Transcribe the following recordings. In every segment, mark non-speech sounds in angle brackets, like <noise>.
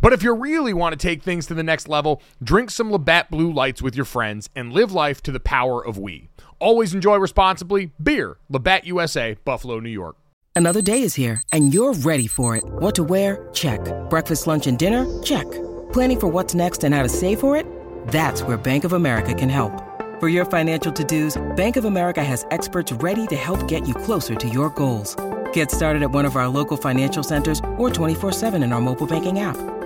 But if you really want to take things to the next level, drink some Labatt Blue Lights with your friends and live life to the power of we. Always enjoy responsibly. Beer, Labatt USA, Buffalo, New York. Another day is here, and you're ready for it. What to wear? Check. Breakfast, lunch, and dinner? Check. Planning for what's next and how to save for it? That's where Bank of America can help. For your financial to dos, Bank of America has experts ready to help get you closer to your goals. Get started at one of our local financial centers or 24-7 in our mobile banking app.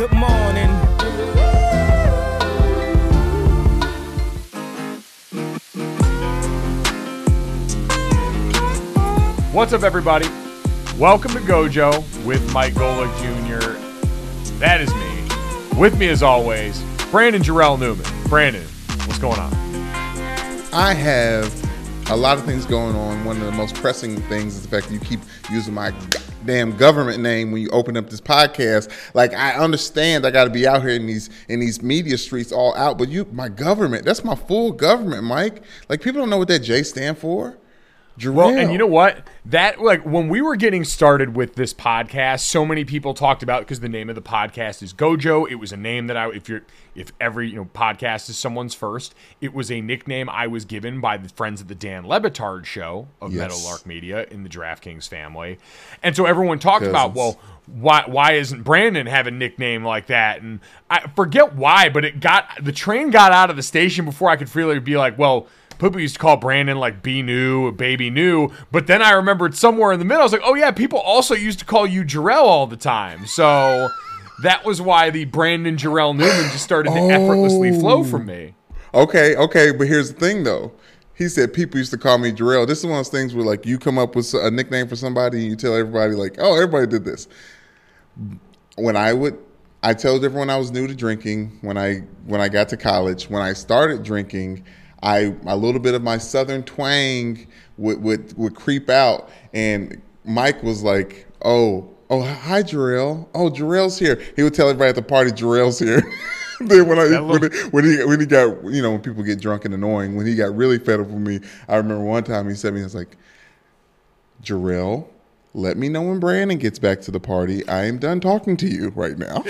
Good morning. What's up, everybody? Welcome to Gojo with Mike Golic Jr. That is me. With me, as always, Brandon Jarrell Newman. Brandon, what's going on? I have a lot of things going on. One of the most pressing things is the fact that you keep using my damn government name when you open up this podcast. Like I understand I got to be out here in these in these media streets all out, but you my government, that's my full government, Mike. Like people don't know what that J stand for. Jarrell. Well, and you know what? That like when we were getting started with this podcast, so many people talked about because the name of the podcast is Gojo. It was a name that I if you're if every you know podcast is someone's first, it was a nickname I was given by the friends at the Dan Le Batard show of Yes. Meadowlark Media in the DraftKings family, and so everyone talked about well. Why, why isn't Brandon have a nickname like that? And I forget why, but it got the train got out of the station before I could really be like, well, people used to call Brandon like B New, Baby New, but then I remembered somewhere in the middle, I was like, oh yeah, people also used to call you Jarrell all the time. So that was why the Brandon Jarrell Newman just started to effortlessly flow oh. from me. Okay, okay, but here's the thing though. He said people used to call me Jarrell. This is one of those things where like you come up with a nickname for somebody and you tell everybody like, oh, everybody did this. When I would, I told everyone I was new to drinking. When I when I got to college, when I started drinking, I a little bit of my southern twang would would, would creep out, and Mike was like, oh. Oh, hi, Jarrell. Oh, Jarrell's here. He would tell everybody at the party, Jarrell's here. <laughs> then when I when, he, when he when he got you know when people get drunk and annoying when he got really fed up with me I remember one time he said to me was like Jarrell let me know when Brandon gets back to the party. I am done talking to you right now. <laughs>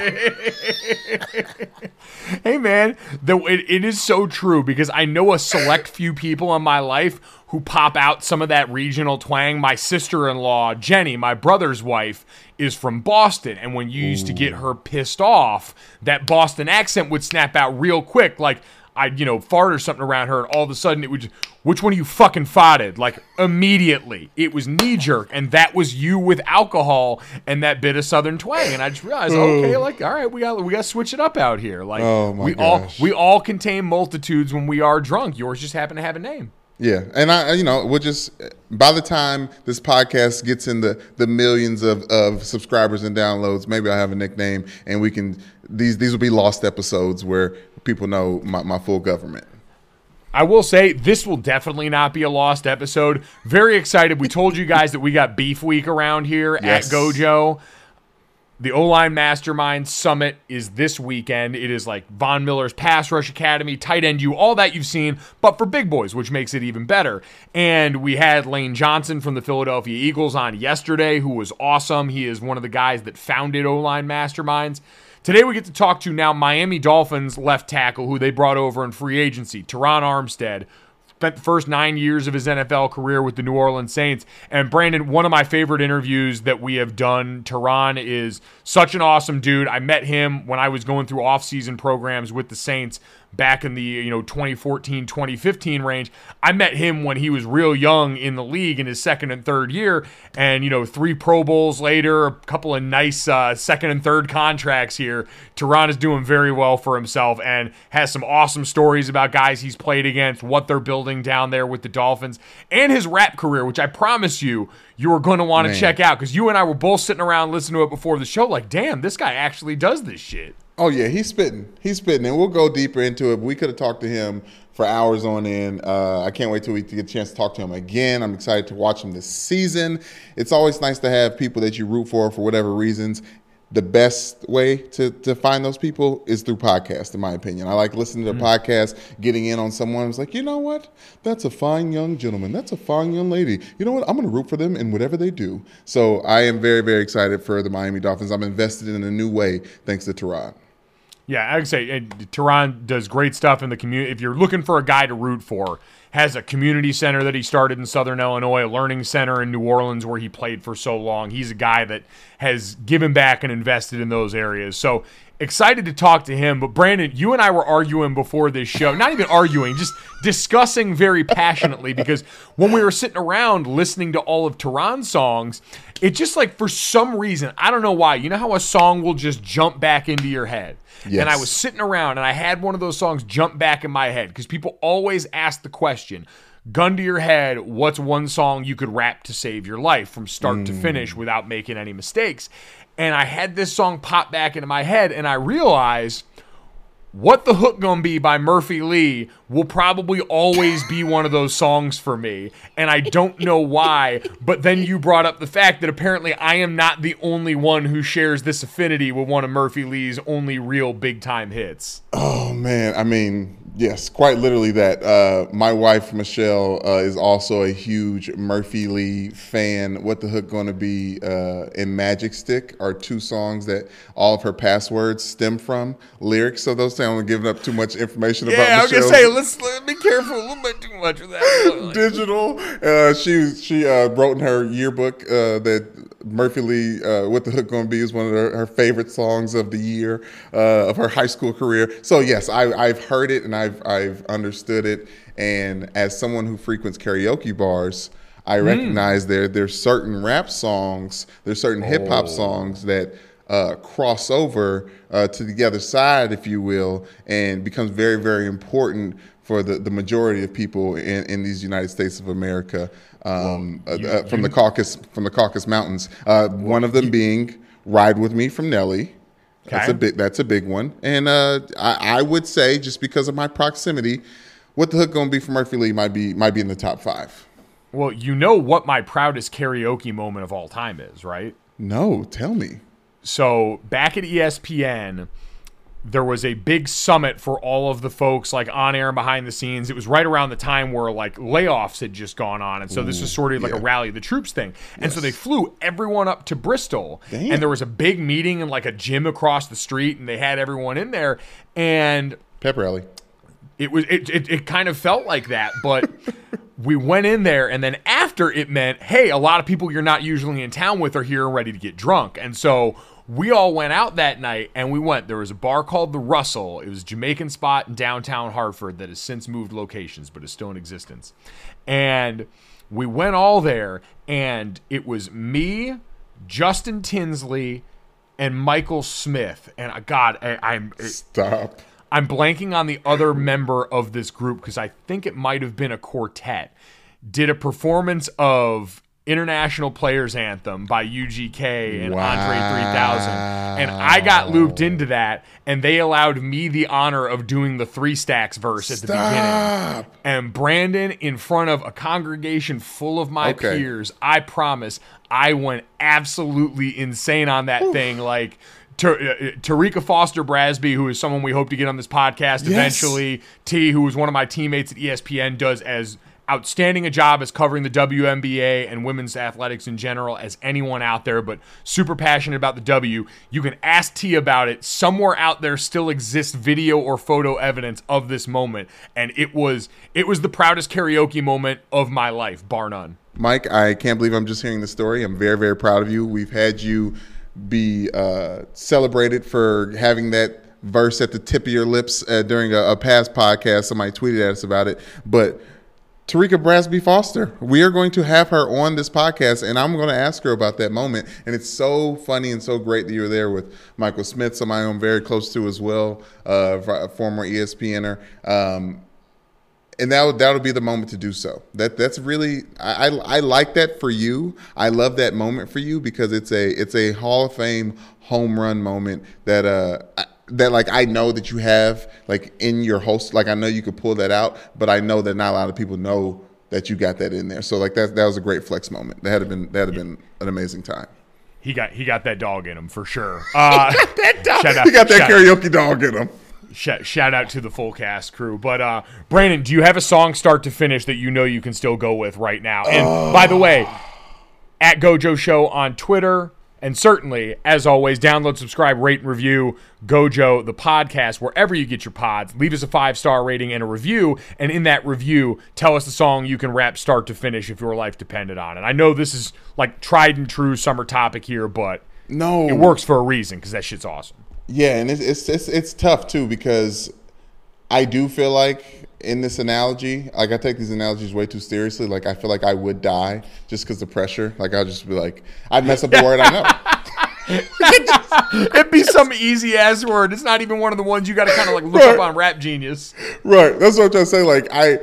hey man, the, it, it is so true because I know a select few people in my life who pop out some of that regional twang. My sister-in-law, Jenny, my brother's wife, is from Boston, and when you used to get her pissed off, that Boston accent would snap out real quick, like. I'd, you know, fart or something around her, and all of a sudden it would just, which one of you fucking farted? Like, immediately. It was knee jerk, and that was you with alcohol and that bit of southern twang. And I just realized, okay, like, all right, we got we got to switch it up out here. Like, Oh, we all we all contain multitudes when we are drunk. Yours just happen to have a name. Yeah, and I, you know, we'll just by the time this podcast gets in the the millions of, of subscribers and downloads, maybe I will have a nickname, and we can these these will be lost episodes where people know my, my full government. I will say this will definitely not be a lost episode. Very excited. We told you guys that we got beef week around here Yes. at Gojo. The O line Mastermind Summit is this weekend. It is like Von Miller's Pass Rush Academy, Tight End U, all that you've seen, but for big boys, which makes it even better. And we had Lane Johnson from the Philadelphia Eagles on yesterday, who was awesome. He is one of the guys that founded O line Masterminds. Today we get to talk to now Miami Dolphins left tackle, who they brought over in free agency, Terron Armstead spent the first nine years of his NFL career with the New Orleans Saints. And Brandon, one of my favorite interviews that we have done, Terron is such an awesome dude. I met him when I was going through off-season programs with the Saints back in the you know 2014 2015 range i met him when he was real young in the league in his second and third year and you know three pro bowls later a couple of nice uh, second and third contracts here Tehran is doing very well for himself and has some awesome stories about guys he's played against what they're building down there with the dolphins and his rap career which i promise you you are going to want to check out because you and i were both sitting around listening to it before the show like damn this guy actually does this shit Oh yeah, he's spitting. He's spitting, and we'll go deeper into it. We could have talked to him for hours on end. Uh, I can't wait till we get a chance to talk to him again. I'm excited to watch him this season. It's always nice to have people that you root for for whatever reasons. The best way to, to find those people is through podcasts, in my opinion. I like listening to mm. podcasts, getting in on someone. It's like, you know what? That's a fine young gentleman. That's a fine young lady. You know what? I'm going to root for them in whatever they do. So I am very, very excited for the Miami Dolphins. I'm invested in a new way thanks to Terod. Yeah, I'd say and Terron does great stuff in the community. If you're looking for a guy to root for, has a community center that he started in Southern Illinois, a learning center in New Orleans where he played for so long. He's a guy that has given back and invested in those areas. So excited to talk to him. But Brandon, you and I were arguing before this show, not even arguing, just discussing very passionately because when we were sitting around listening to all of Terron's songs, it just like for some reason, I don't know why, you know how a song will just jump back into your head. Yes. And I was sitting around and I had one of those songs jump back in my head because people always ask the question gun to your head, what's one song you could rap to save your life from start to finish mm. without making any mistakes? And I had this song pop back into my head and I realized what the Hook Gonna Be by Murphy Lee will probably always be one of those songs for me. And I don't know why, but then you brought up the fact that apparently I am not the only one who shares this affinity with one of Murphy Lee's only real big time hits. Oh man, I mean, yes, quite literally that. Uh, my wife Michelle uh, is also a huge Murphy Lee fan. What the hook going to be? Uh, and Magic Stick are two songs that all of her passwords stem from lyrics. So those I'm giving up too much information Yeah, about Yeah, I was gonna say let's let, be careful a little bit too much with that. <laughs> digital. Uh, she she uh, wrote in her yearbook uh, that Murphy Lee, uh, "What the Hook Gonna Be," is one of her, her favorite songs of the year uh, of her high school career. So yes, I, I've heard it and I've I've understood it. And as someone who frequents karaoke bars, I recognize there there's certain rap songs, there's certain hip hop songs that uh, cross over uh, to the other side, if you will, and becomes very, very important for the, the majority of people in, in these United States of America um, uh, uh, from the Caucasus from the Caucasus Mountains. Uh, one of them being "Ride with Me" from Nelly. That's a big. That's a big one, and uh, I, I would say just because of my proximity, what the hook gonna be for Murphy Lee might be might be in the top five. Well, you know what my proudest karaoke moment of all time is, right? No, tell me. So back at ESPN, there was a big summit for all of the folks like on air and behind the scenes. It was right around the time where like layoffs had just gone on. And so this was sort of like a rally of the troops thing. And so they flew everyone up to Bristol. And there was a big meeting in like a gym across the street and they had everyone in there. And Pep rally. it was it, it, it kind of felt like that but <laughs> we went in there and then after it meant hey a lot of people you're not usually in town with are here and ready to get drunk and so we all went out that night and we went there was a bar called the russell it was a jamaican spot in downtown hartford that has since moved locations but is still in existence and we went all there and it was me justin tinsley and michael smith and uh, god I, i'm Stop. I'm blanking on the other member of this group because I think it might have been a quartet. Did a performance of International Players Anthem by UGK and Andre 3000. And I got looped into that, and they allowed me the honor of doing the three stacks verse at the beginning. And Brandon, in front of a congregation full of my Okay. peers, I promise, I went absolutely insane on that thing. Like, Tar- uh, Terrika Foster Brasby, who is someone we hope to get on this podcast eventually. T, who was one of my teammates at ESPN, does as outstanding a job as covering the WNBA and women's athletics in general as anyone out there, but super passionate about the W. You can ask T about it. Somewhere out there still exists video or photo evidence of this moment, and it was it was the proudest karaoke moment of my life, bar none. Mike, I can't believe I'm just hearing the story. I'm very, very proud of you. We've had you be uh, celebrated for having that verse at the tip of your lips uh, during a, a past podcast. Somebody tweeted at us about it. But Terrika Brasby Foster, we are going to have her on this podcast, and I'm going to ask her about that moment. And it's so funny and so great that you're there with Michael Smith, somebody I'm very close to as well, uh, a former ESPNer. Um, and that that'll be the moment to do so. That that's really I, I I like that for you. I love that moment for you because it's a it's a Hall of Fame home run moment that uh I- that like I know that you have like in your host like I know you could pull that out, but I know that not a lot of people know that you got that in there. So like that that was a great flex moment. That had been that had been an amazing time. He got he got that dog in him for sure. <laughs> Uh, shout out, You got that karaoke dog in him. Shout, shout out to the full cast crew. But uh, Brandon, do you have a song start to finish that you know you can still go with right now? And by the way, at Gojo Show on Twitter, and certainly, as always, download, subscribe, rate, and review Gojo the podcast wherever you get your pods. Leave us a five star rating and a review, and in that review, tell us the song you can rap start to finish if your life depended on it. I know this is like tried and true summer topic here, but No, it works for a reason because that shit's awesome. Yeah, and it's, it's it's it's tough too because I do feel like in this analogy, like I take these analogies way too seriously. Like I feel like I would die just because the pressure. Like I'll just be like, I'd mess up the word I know. <laughs> It'd be some easy ass word. It's not even one of the ones you got to kind of like look Right. up on Rap Genius. right. That's what I'm trying to say. Like I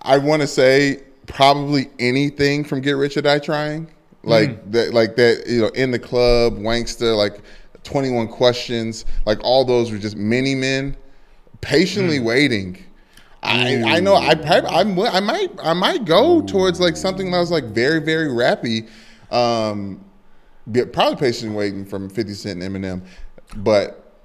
I want to say probably anything from Get Rich or Die Trying. Like mm. that. Like that. You know, in the club, Wankster. Like 21 questions. Like all those were just many men patiently mm. waiting. I, I know I I'm, I might I might go towards like something that was like very very rappy, um, be- probably patiently waiting from Fifty Cent and Eminem, but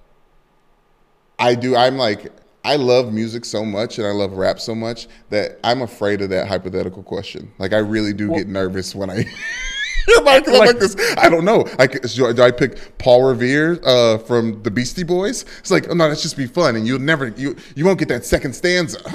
I do I'm like I love music so much and I love rap so much that I'm afraid of that hypothetical question. Like I really do get nervous when I. <laughs> <laughs> like, I'm like this. I don't know. Like, do I- do I pick Paul Revere uh, from the Beastie Boys? It's like, oh no, let's just be fun, and you'll never, you, you won't get that second stanza. <laughs>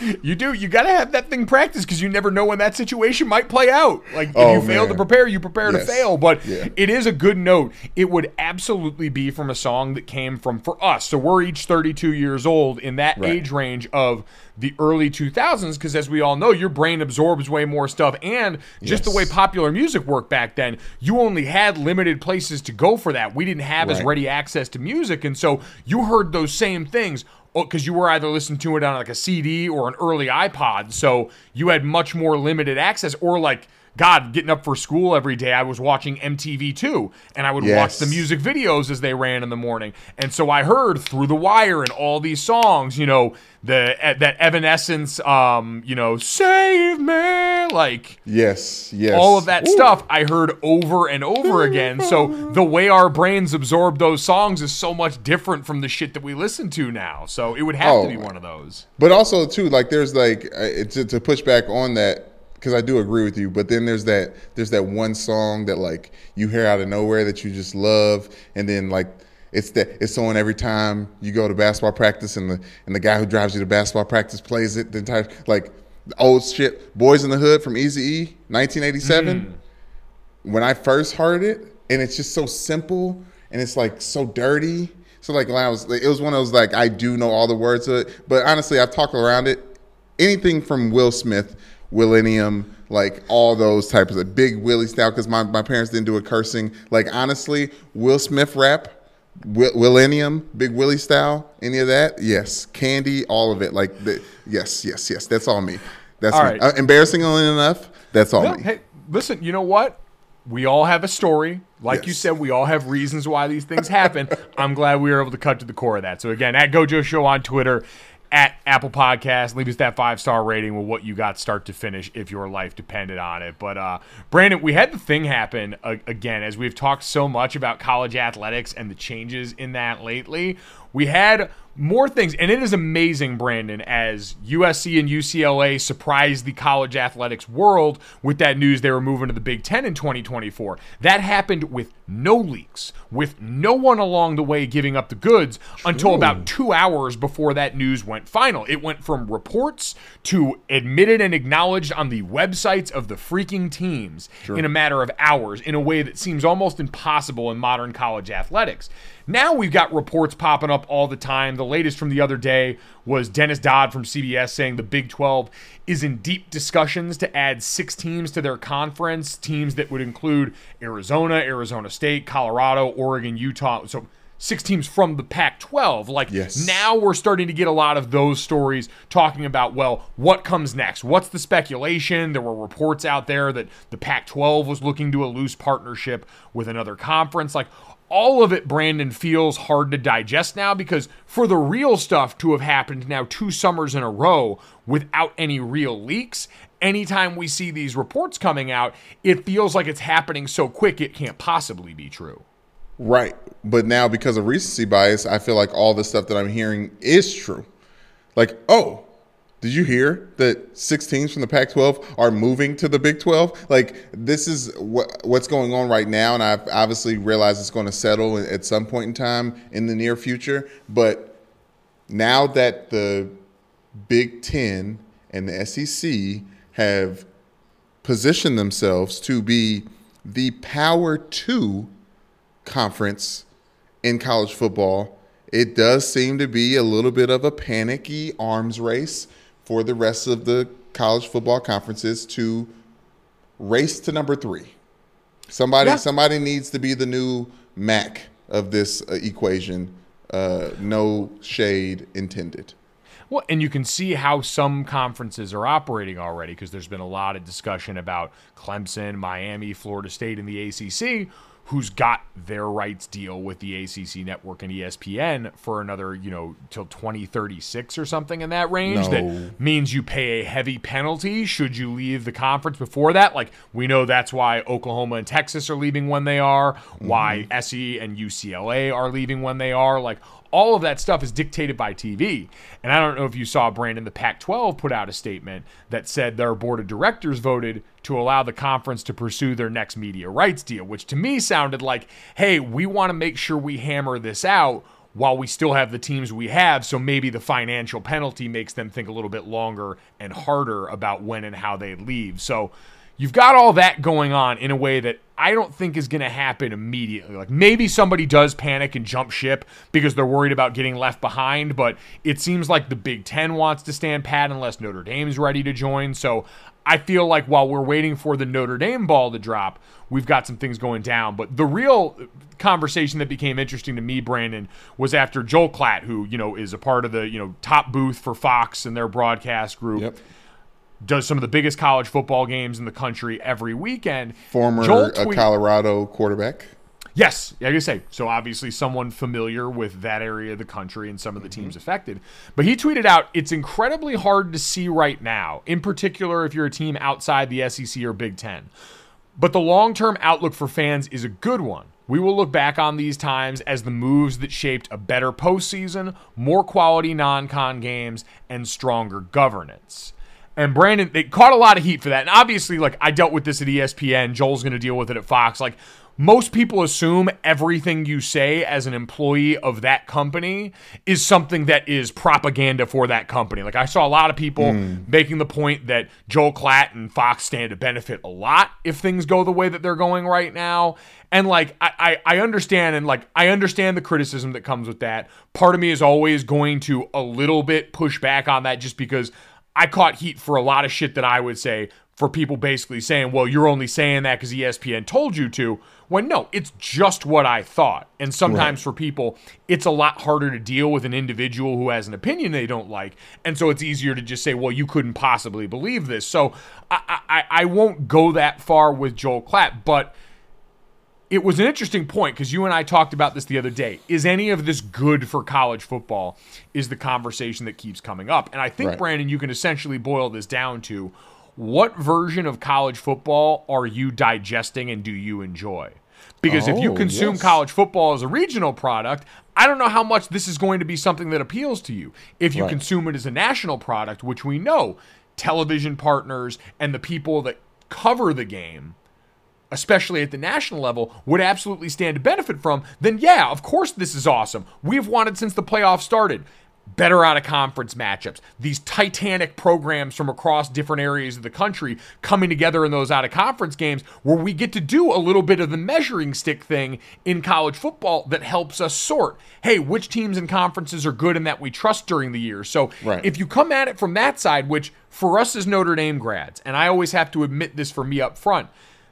You do. You got to have that thing practiced because you never know when that situation might play out. Like if Oh, you fail to prepare, you prepare Yes. to fail. But Yeah. it is a good note. It would absolutely be from a song that came from for us. So we're each 32 years old in that Right. age range of the early 2000s because as we all know, your brain absorbs way more stuff and just the way popular music worked back then, you only had limited places to go for that. We didn't have as ready access to music and so you heard those same things because you were either listening to it on like a CD or an early iPod, so you had much more limited access. Or like God, getting up for school every day, I was watching MTV too, and I would watch the music videos as they ran in the morning. And so I heard through the wire and all these songs, you know, the that Evanescence, um, you know, save me, like Yes, yes. all of that Ooh. stuff I heard over and over again. So the way our brains absorb those songs is so much different from the shit that we listen to now. So it would have Oh, to be one of those. But also too, like there's like uh, to, to push back on that because I do agree with you. But then there's that there's that one song that like you hear out of nowhere that you just love, and then like it's that it's on every time you go to basketball practice, and the and the guy who drives you to basketball practice plays it the entire like the old shit. Boys in the Hood from Easy E, 1987 mm-hmm. when I first heard it, and it's just so simple and it's like so dirty. So like when I was, it was one of those like I do know all the words of it, but honestly, I've talked around it. Anything from Will Smith, Willennium, like all those types of Big Willie style, because my, my parents didn't do a cursing. Like honestly, Will Smith rap, Willennium, Big Willie style, any of that? Yes, Candy, all of it. Like the, yes, yes, yes. That's all me. That's All me. right. Uh, embarrassingly enough, that's all No, me. hey, listen, you know what? We all have a story. Like you said, we all have reasons why these things happen. <laughs> I'm glad we were able to cut to the core of that. So again, at Gojo Show on Twitter, at Apple Podcast, leave us that five star rating with what you got start to finish if your life depended on it. But uh, Brandon, we had the thing happen uh, again as we've talked so much about college athletics and the changes in that lately. We had more things, and it is amazing, Brandon, as USC and UCLA surprised the college athletics world with that news they were moving to the Big Ten in 2024. That happened with no leaks, with no one along the way giving up the goods until about two hours before that news went final. It went from reports to admitted and acknowledged on the websites of the freaking teams in a matter of hours in a way that seems almost impossible in modern college athletics. Now we've got reports popping up all the time. The latest from the other day was Dennis Dodd from CBS saying the Big 12 is in deep discussions to add six teams to their conference, teams that would include Arizona, Arizona State, Colorado, Oregon, Utah. So six teams from the Pac 12. Like Yes. now we're starting to get a lot of those stories talking about, well, what comes next? What's the speculation? There were reports out there that the Pac 12 was looking to a loose partnership with another conference. Like all of it, Brandon, feels hard to digest now because for the real stuff to have happened now two summers in a row without any real leaks, anytime we see these reports coming out, it feels like it's happening so quick it can't possibly be true. Right. But now because of recency bias, I feel like all the stuff that I'm hearing is true. Like, oh, did you hear that six teams from the Pac 12 are moving to the Big 12? Like, this is what, what's going on right now. And I've obviously realized it's going to settle at some point in time in the near future. But now that the Big Ten and the SEC have positioned themselves to be the power two conference in college football, it does seem to be a little bit of a panicky arms race for the rest of the college football conferences to race to number three. Somebody, Yeah. somebody needs to be the new Mac of this uh, equation. Uh, no shade intended. Well, and you can see how some conferences are operating already because there's been a lot of discussion about Clemson, Miami, Florida State, and the ACC, who's got their rights deal with the ACC network and ESPN for another, you know, till 2036 or something in that range. No. That means you pay a heavy penalty should you leave the conference before that. Like we know that's why Oklahoma and Texas are leaving when they are, why mm-hmm. USC and UCLA are leaving when they are. Like all of that stuff is dictated by TV. And I don't know if you saw Brandon, the Pac 12 put out a statement that said their board of directors voted to allow the conference to pursue their next media rights deal, which to me sounded like, hey, we want to make sure we hammer this out while we still have the teams we have. So maybe the financial penalty makes them think a little bit longer and harder about when and how they leave. So you've got all that going on in a way that I don't think is going to happen immediately. Like maybe somebody does panic and jump ship because they're worried about getting left behind, but it seems like the Big Ten wants to stand pat unless Notre Dame's ready to join. So I feel like while we're waiting for the Notre Dame ball to drop, we've got some things going down. But the real conversation that became interesting to me, Brandon, was after Joel Klatt, who, you know, is a part of the, you know, top booth for Fox and their broadcast group. Yep. Does some of the biggest college football games in the country every weekend. Former uh, tweet- Colorado quarterback. Yes, yeah, I say. So obviously, someone familiar with that area of the country and some of the teams affected. But he tweeted out, "It's incredibly hard to see right now, in particular if you're a team outside the SEC or Big Ten. But the long-term outlook for fans is a good one. We will look back on these times as the moves that shaped a better postseason, more quality non-con games, and stronger governance." And Brandon, they caught a lot of heat for that. And obviously, like I dealt with this at ESPN, Joel's going to deal with it at Fox. Like most people assume everything you say as an employee of that company is something that is propaganda for that company. Like I saw a lot of people hmm. making the point that Joel Klatt and Fox stand to benefit a lot if things go the way that they're going right now. And like I, I, I understand and like I understand the criticism that comes with that. Part of me is always going to a little bit push back on that just because I caught heat for a lot of shit that I would say for people basically saying, well, you're only saying that because ESPN told you to. When no, it's just what I thought. And sometimes for people, it's a lot harder to deal with an individual who has an opinion they don't like. And so it's easier to just say, well, you couldn't possibly believe this. So I, I, I won't go that far with Joel Klatt, but it was an interesting point because you and I talked about this the other day. Is any of this good for college football? Is the conversation that keeps coming up. And I think, Right. Brandon, you can essentially boil this down to what version of college football are you digesting and do you enjoy? Because if you Oh, consume yes. college football as a regional product, I don't know how much this is going to be something that appeals to you. If you Right. consume it as a national product, which we know television partners and the people that cover the game especially at the national level, would absolutely stand to benefit from, then yeah, of course this is awesome. We've wanted since the playoffs started. Better out of conference matchups. These titanic programs from across different areas of the country coming together in those out of conference games where we get to do a little bit of the measuring stick thing in college football that helps us sort hey, which teams and conferences are good and that we trust during the year. So Right. if you come at it from that side, which for us as Notre Dame grads, and I always have to admit this for me up front,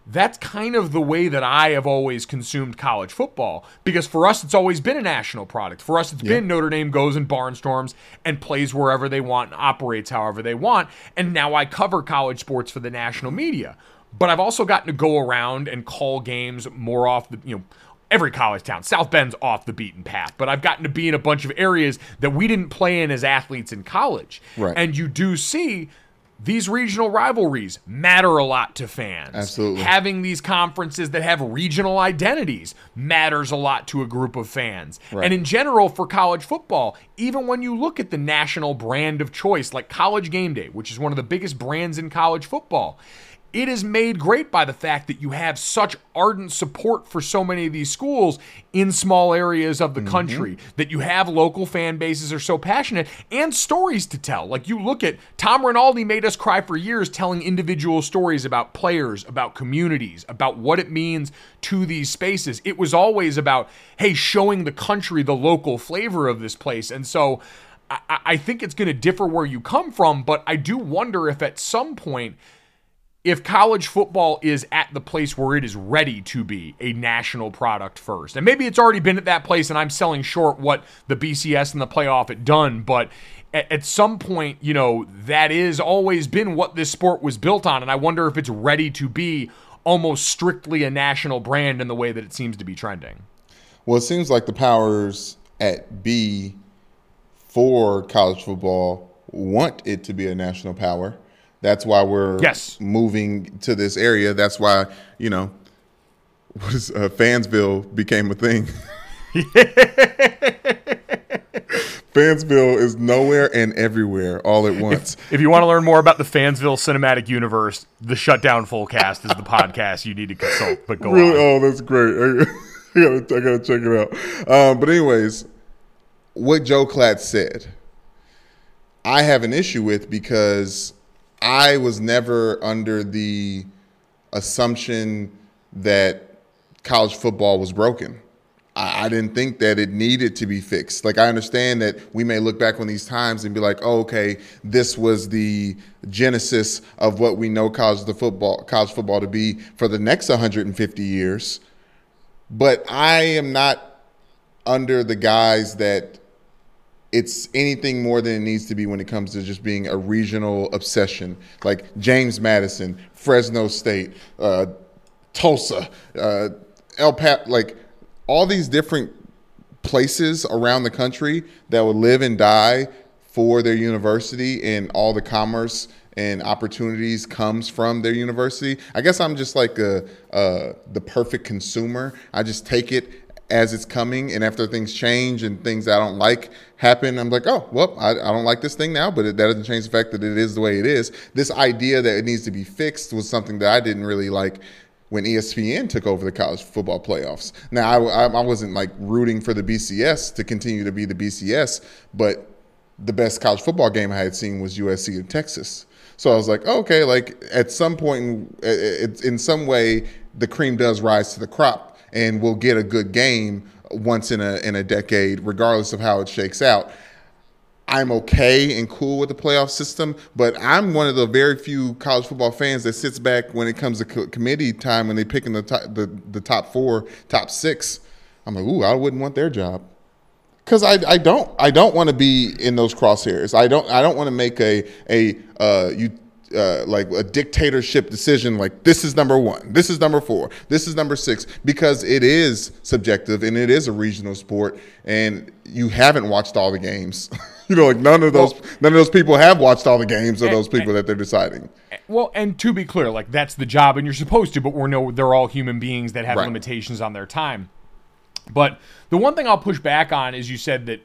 that's kind of the way that I have always consumed college football because for us it's always been a national product. For us it's been Notre Dame goes and barnstorms and plays wherever they want and operates however they want. And now I cover college sports for the national media. But I've also gotten to go around and call games more off the you know every college town. South Bend's off the beaten path, but I've gotten to be in a bunch of areas that we didn't play in as athletes in college. Right. And you do see these regional rivalries matter a lot to fans. Absolutely. Having these conferences that have regional identities matters a lot to a group of fans. Right. And in general, for college football, even when you look at the national brand of choice, like College Game Day, which is one of the biggest brands in college football, it is made great by the fact that you have such ardent support for so many of these schools in small areas of the mm-hmm. country that you have local fan bases are so passionate and stories to tell. Like you look at tom rinaldi made us cry for years telling individual stories about players about communities about what it means to these spaces. It was always about hey showing the country the local flavor of this place. And so I, I- I think it's going to differ where you come from, but I do wonder if at some point if college football is at the place where it is ready to be a national product first. And maybe it's already been at that place and I'm selling short what the BCS and the playoff had done, but at, at some point, you know, that is always been what this sport was built on. And I wonder if it's ready to be almost strictly a national brand in the way that it seems to be trending. Well, it seems like the powers at B for college football want it to be a national power. That's why we're Yes. moving to this area. That's why, you know, what is uh, Fansville became a thing. <laughs> Fansville is nowhere and everywhere all at once. If you want to learn more about the Fansville cinematic universe, the Shutdown Full Cast is the podcast you need to consult. But go really? on. Oh, that's great. <laughs> I gotta, I gotta check it out. Um, but anyways, what Joe Klatt said, I have an issue with because I was never under the assumption that college football was broken. I, I didn't think that it needed to be fixed. Like I understand that we may look back on these times and be like, oh, okay, this was the genesis of what we know college the football college football to be for the next 150 years. But I am not under the guise that it's anything more than it needs to be when it comes to just being a regional obsession. Like James Madison, Fresno State, uh, Tulsa, uh, El Pat, like all these different places around the country that would live and die for their university and all the commerce and opportunities comes from their university. I guess I'm just like a, uh, the perfect consumer. I just take it as it's coming, and after things change and things I don't like happen, I'm like, oh, well, I, I don't like this thing now, but it, that doesn't change the fact that it is the way it is. This idea that it needs to be fixed was something that I didn't really like when ESPN took over the college football playoffs. Now, I, I, wasn't like rooting for the BCS to continue to be the BCS, but the best college football game I had seen was USC and Texas. So I was like, oh, okay, like at some point, in, in some way, the cream does rise to the crop, and we'll get a good game once in a in a decade, regardless of how it shakes out. I'm okay and cool with the playoff system, but I'm one of the very few college football fans that sits back when it comes to co- committee time when they picking the top, the, the top four, top six. I'm like, ooh, I wouldn't want their job because I, I don't I don't want to be in those crosshairs. I don't I don't want to make a a uh, you uh, like a dictatorship decision like this is number one this is number four this is number six because it is subjective and it is a regional sport and you haven't watched all the games. <laughs> You know like none of those well, none of those people have watched all the games of those people and, that they're deciding. Well and to be clear like that's the job and you're supposed to but we're no they're all human beings that have right. limitations on their time. But the one thing i'll push back on is you said that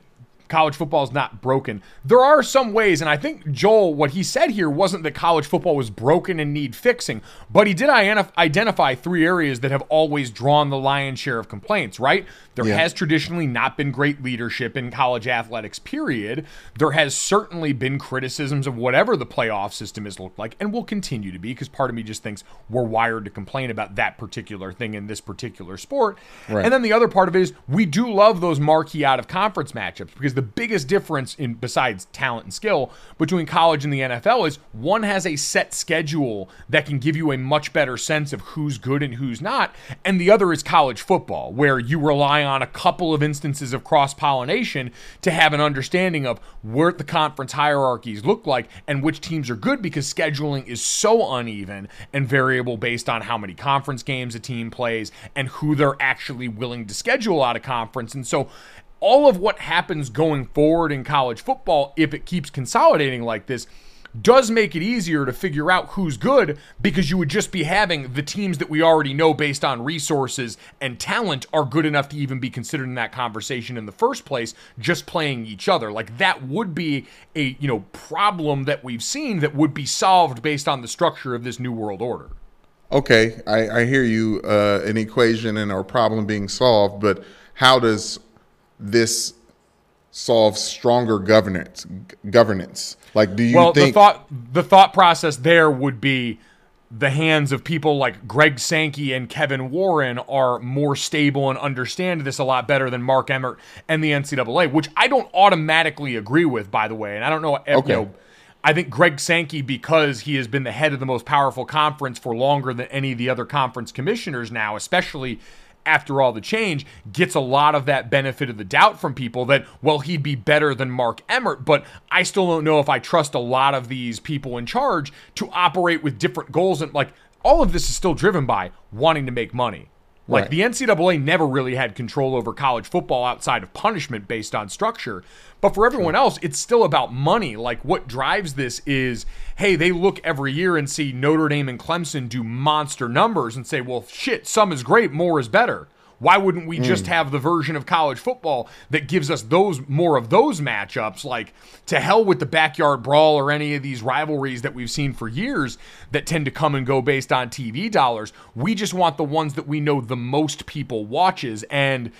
college football is not broken. There are some ways, and I think Joel, what he said here wasn't that college football was broken and need fixing, but he did identify three areas that have always drawn the lion's share of complaints, right? There yeah. has traditionally not been great leadership in college athletics, period. There has certainly been criticisms of whatever the playoff system has looked like, and will continue to be, because part of me just thinks we're wired to complain about that particular thing in this particular sport. Right. And then the other part of it is we do love those marquee out of conference matchups because the biggest difference in besides talent and skill between college and the NFL is one has a set schedule that can give you a much better sense of who's good and who's not, and the other is college football, where you rely on a couple of instances of cross pollination to have an understanding of what the conference hierarchies look like and which teams are good because scheduling is so uneven and variable based on how many conference games a team plays and who they're actually willing to schedule out of conference. And so all of what happens going forward in college football, if it keeps consolidating like this, does make it easier to figure out who's good because you would just be having the teams that we already know based on resources and talent are good enough to even be considered in that conversation in the first place just playing each other. Like that would be a you know problem that we've seen that would be solved based on the structure of this new world order. Okay i, I hear you uh, an equation and or problem being solved but how does this solves stronger governance governance like do you think well think the thought the thought process there would be the hands of people like Greg Sankey and Kevin Warren are more stable and understand this a lot better than Mark Emmert and the NCAA, which I don't automatically agree with, by the way. And I don't know, okay. you know I think Greg Sankey, because he has been the head of the most powerful conference for longer than any of the other conference commissioners now, especially after all the change, gets a lot of that benefit of the doubt from people that, well, he'd be better than Mark Emmert. But I still don't know if I trust a lot of these people in charge to operate with different goals. And like all of this is still driven by wanting to make money. Like right. the NCAA never really had control over college football outside of punishment based on structure. But for everyone else, it's still about money. Like what drives this is hey, they look every year and see Notre Dame and Clemson do monster numbers and say, well, shit, some is great, more is better. Why wouldn't we just mm. have the version of college football that gives us those more of those matchups? Like to hell with the backyard brawl or any of these rivalries that we've seen for years that tend to come and go based on TV dollars. We just want the ones that we know the most people watches and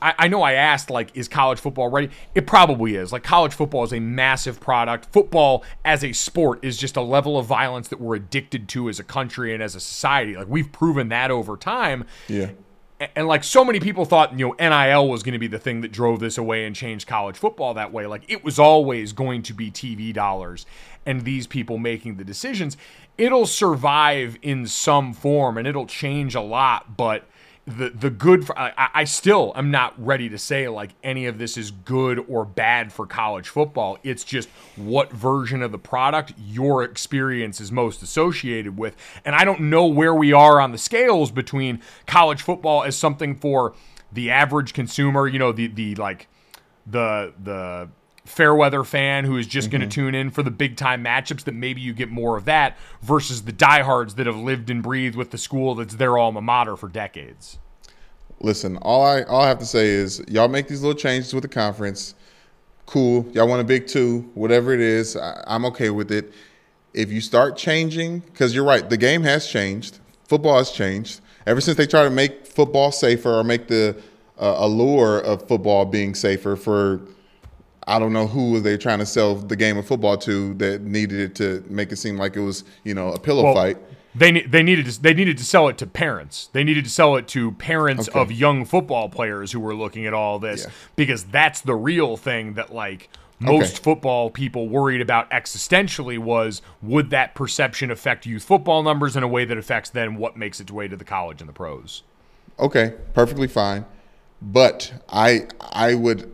I, I, know I asked, like, is college football ready? It probably is. Like, college football is a massive product. Football as a sport is just a level of violence that we're addicted to as a country and as a society. Like, we've proven that over time. Yeah and like so many people thought, you know, NIL was going to be the thing that drove this away and changed college football that way. Like it was always going to be TV dollars and these people making the decisions. It'll survive in some form and it'll change a lot, but the the good for I, I still am not ready to say like any of this is good or bad for college football. It's just what version of the product your experience is most associated with. And i don't know where we are on the scales between college football as something for the average consumer you know the the like the the fair weather fan who is just mm-hmm. going to tune in for the big time matchups that maybe you get more of that versus the diehards that have lived and breathed with the school that's their alma mater for decades. Listen, all I all I have to say is y'all make these little changes with the conference. Cool. Y'all want a big two, whatever it is, I, I'm okay with it. If you start changing, because you're right, the game has changed. Football has changed. Ever since they try to make football safer or make the uh, allure of football being safer for I don't know who they trying to sell the game of football to that needed it to make it seem like it was you know a pillow well, fight. They they needed to they needed to sell it to parents. They needed to sell it to parents okay. of young football players who were looking at all this yeah. because that's the real thing that like most okay. football people worried about existentially was would that perception affect youth football numbers in a way that affects then what makes its way to the college and the pros. Okay, perfectly fine. But I I would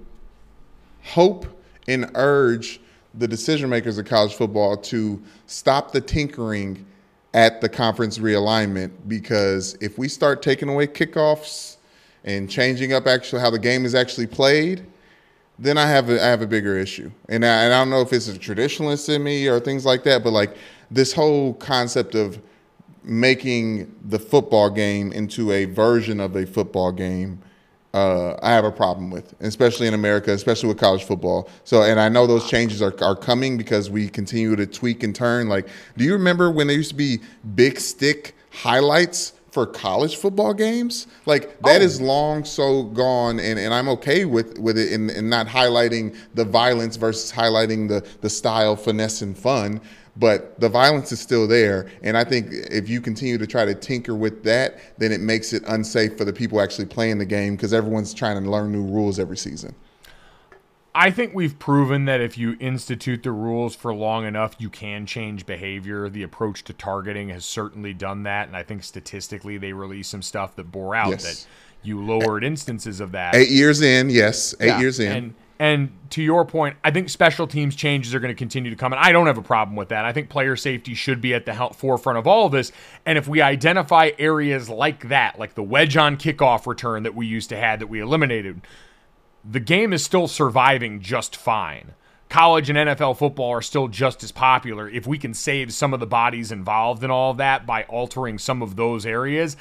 hope and urge the decision makers of college football to stop the tinkering at the conference realignment because if we start taking away kickoffs and changing up actually how the game is actually played, then I have a, I have a bigger issue. And I, and I don't know if it's a traditionalist in me or things like that, but like this whole concept of making the football game into a version of a football game uh, I have a problem with, especially in America, especially with college football. So, and I know those changes are, are coming because we continue to tweak and turn. Like, do you remember when there used to be big stick highlights for college football games? Like that oh. is long so gone, and, and I'm okay with with it and, and not highlighting the violence versus highlighting the the style, finesse, and fun but the violence is still there. And I think if you continue to try to tinker with that, then it makes it unsafe for the people actually playing the game because everyone's trying to learn new rules every season. I think we've proven that if you institute the rules for long enough, you can change behavior. The approach to targeting has certainly done that. And I think statistically, they released some stuff that bore out yes. that you lowered instances of that. Eight years in, yes, eight yeah. years in. And, and to your point, I think special teams changes are going to continue to come. And I don't have a problem with that. I think player safety should be at the forefront of all of this. And if we identify areas like that, like the wedge on kickoff return that we used to have that we eliminated, the game is still surviving just fine. College and NFL football are still just as popular. If we can save some of the bodies involved in all of that by altering some of those areas,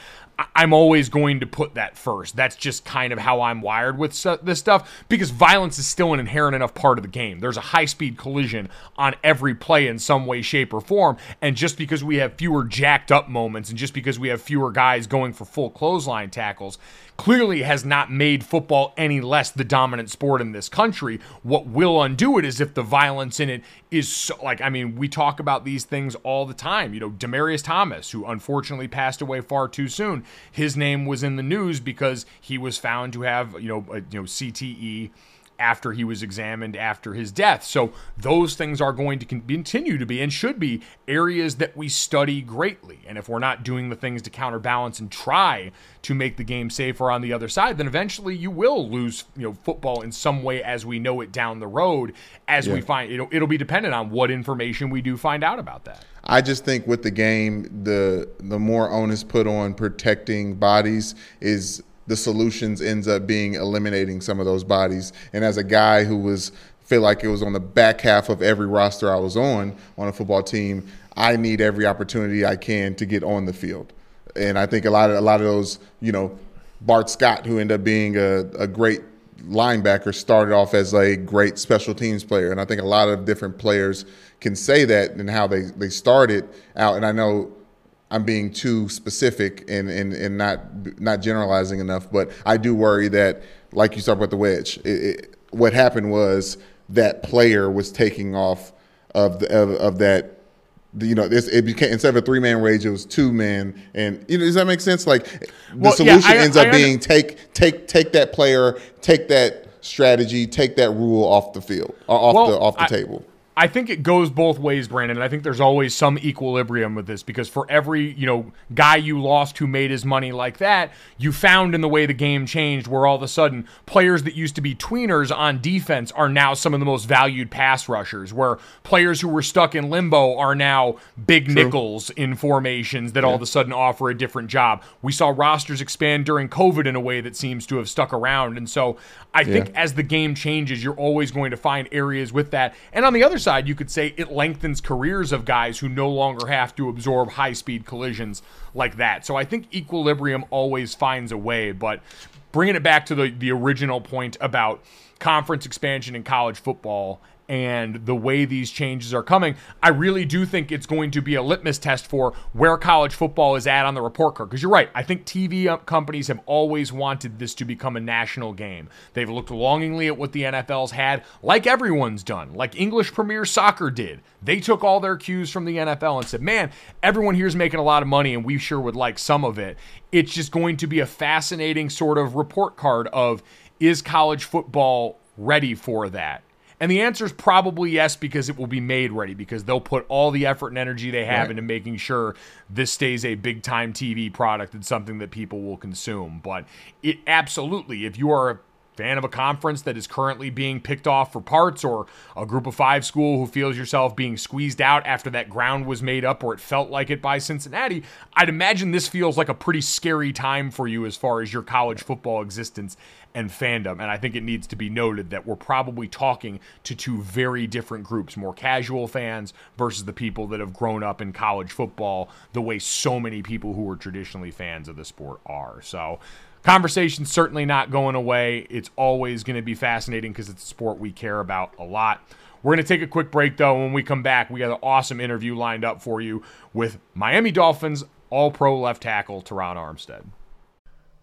I'm always going to put that first. That's just kind of how I'm wired with this stuff because violence is still an inherent enough part of the game. There's a high speed collision on every play in some way, shape, or form. And just because we have fewer jacked up moments and just because we have fewer guys going for full clothesline tackles, clearly has not made football any less the dominant sport in this country. What will undo it is if the violence in it is so, like, I mean, we talk about these things all the time. You know, Demaryius Thomas, who unfortunately passed away far too soon, his name was in the news because he was found to have, you know, a, you know, CTE after he was examined after his death. So those things are going to continue to be and should be areas that we study greatly. And if we're not doing the things to counterbalance and try to make the game safer on the other side, then eventually you will lose, you know, football in some way as we know it down the road. As yeah. we find, it'll, it'll be dependent on what information we do find out about that. I just think with the game, the the more onus put on protecting bodies is the solutions ends up being eliminating some of those bodies. And as a guy who was feel like it was on the back half of every roster I was on on a football team, I need every opportunity I can to get on the field. And I think a lot of a lot of those, you know, Bart Scott, who ended up being a, a great linebacker, started off as a great special teams player. And I think a lot of different players can say that and how they, they started out. And I know I'm being too specific and, and, and not not generalizing enough, but I do worry that, like you talked about the wedge, it, it, what happened was that player was taking off of the, of, of that. You know, this it became instead of a three man rage, it was two men, and you know, does that make sense? Like the well, solution yeah, I, ends I, up I, being take take take that player, take that strategy, take that rule off the field, off well, the off the table. I think it goes both ways, Brandon. I think there's always some equilibrium with this because for every, you know, guy you lost who made his money like that, you found in the way the game changed where all of a sudden players that used to be tweeners on defense are now some of the most valued pass rushers, where players who were stuck in limbo are now big True. nickels in formations that yeah. all of a sudden offer a different job. We saw rosters expand during COVID in a way that seems to have stuck around. And so I yeah. think as the game changes, you're always going to find areas with that. And on the other side, you could say it lengthens careers of guys who no longer have to absorb high speed collisions like that. So I think equilibrium always finds a way. But bringing it back to the, the original point about conference expansion in college football and the way these changes are coming, I really do think it's going to be a litmus test for where college football is at on the report card. Because you're right, I think TV uh, companies have always wanted this to become a national game. They've looked longingly at what the NFL's had, like everyone's done, like English Premier Soccer did. They took all their cues from the NFL and said, man, everyone here's making a lot of money, and we sure would like some of it. It's just going to be a fascinating sort of report card of is college football ready for that? And the answer is probably yes, because it will be made ready, because they'll put all the effort and energy they have right. into making sure this stays a big time TV product and something that people will consume. But it absolutely, if you are a fan of a conference that is currently being picked off for parts or a group of five school who feels yourself being squeezed out after that ground was made up or it felt like it by Cincinnati, I'd imagine this feels like a pretty scary time for you as far as your college football existence and fandom. And I think it needs to be noted that we're probably talking to two very different groups more casual fans versus the people that have grown up in college football the way so many people who are traditionally fans of the sport are. So, conversation's certainly not going away. It's always going to be fascinating because it's a sport we care about a lot. We're going to take a quick break, though. When we come back, we got an awesome interview lined up for you with Miami Dolphins All Pro left tackle Terron Armstead.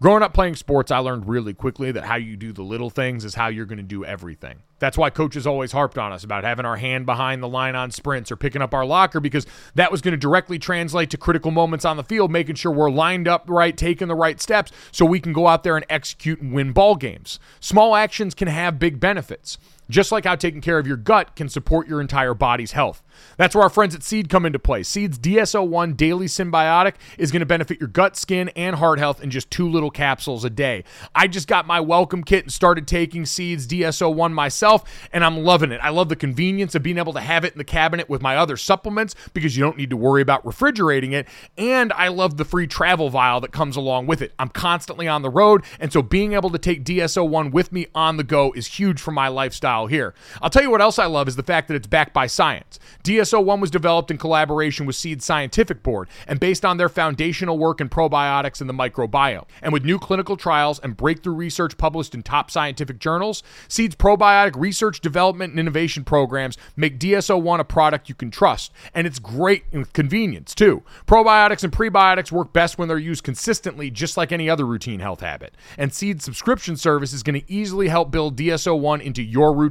Growing up playing sports, I learned really quickly that how you do the little things is how you're going to do everything. That's why coaches always harped on us about having our hand behind the line on sprints or picking up our locker because that was going to directly translate to critical moments on the field, making sure we're lined up right, taking the right steps so we can go out there and execute and win ball games. Small actions can have big benefits just like how taking care of your gut can support your entire body's health. That's where our friends at Seed come into play. Seed's DS-01 Daily Synbiotic is going to benefit your gut, skin, and heart health in just two little capsules a day. I just got my welcome kit and started taking Seed's DS-01 myself, and I'm loving it. I love the convenience of being able to have it in the cabinet with my other supplements because you don't need to worry about refrigerating it, and I love the free travel vial that comes along with it. I'm constantly on the road, and so being able to take DS-01 with me on the go is huge for my lifestyle here. I'll tell you what else I love is the fact that it's backed by science. DS-01 was developed in collaboration with Seed Scientific Board and based on their foundational work in probiotics and the microbiome. And with new clinical trials and breakthrough research published in top scientific journals, Seed's probiotic research, development, and innovation programs make DS-01 a product you can trust. And it's great in convenience, too. Probiotics and prebiotics work best when they're used consistently, just like any other routine health habit. And Seed's subscription service is going to easily help build DS-01 into your routine,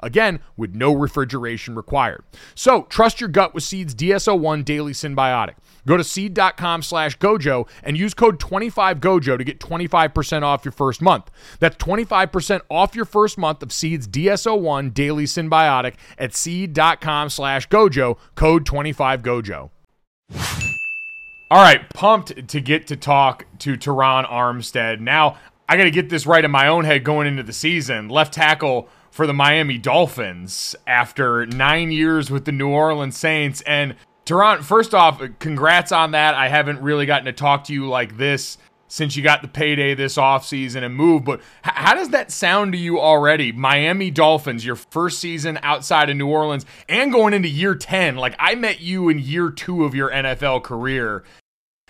again, with no refrigeration required. So, trust your gut with Seed's DS-01 Daily Synbiotic. Go to seed.com slash gojo and use code 25gojo to get 25% off your first month. That's 25% off your first month of Seed's DS-01 Daily Synbiotic at seed.com slash gojo, code 25gojo. All right, pumped to get to talk to Terron Armstead. Now, I got to get this right in my own head going into the season. Left tackle for the Miami Dolphins after nine years with the New Orleans Saints. And Terron, first off, congrats on that. I haven't really gotten to talk to you like this since you got the payday this offseason and move. But how does that sound to you already? Miami Dolphins, your first season outside of New Orleans and going into year 10. Like I met you in year two of your NFL career.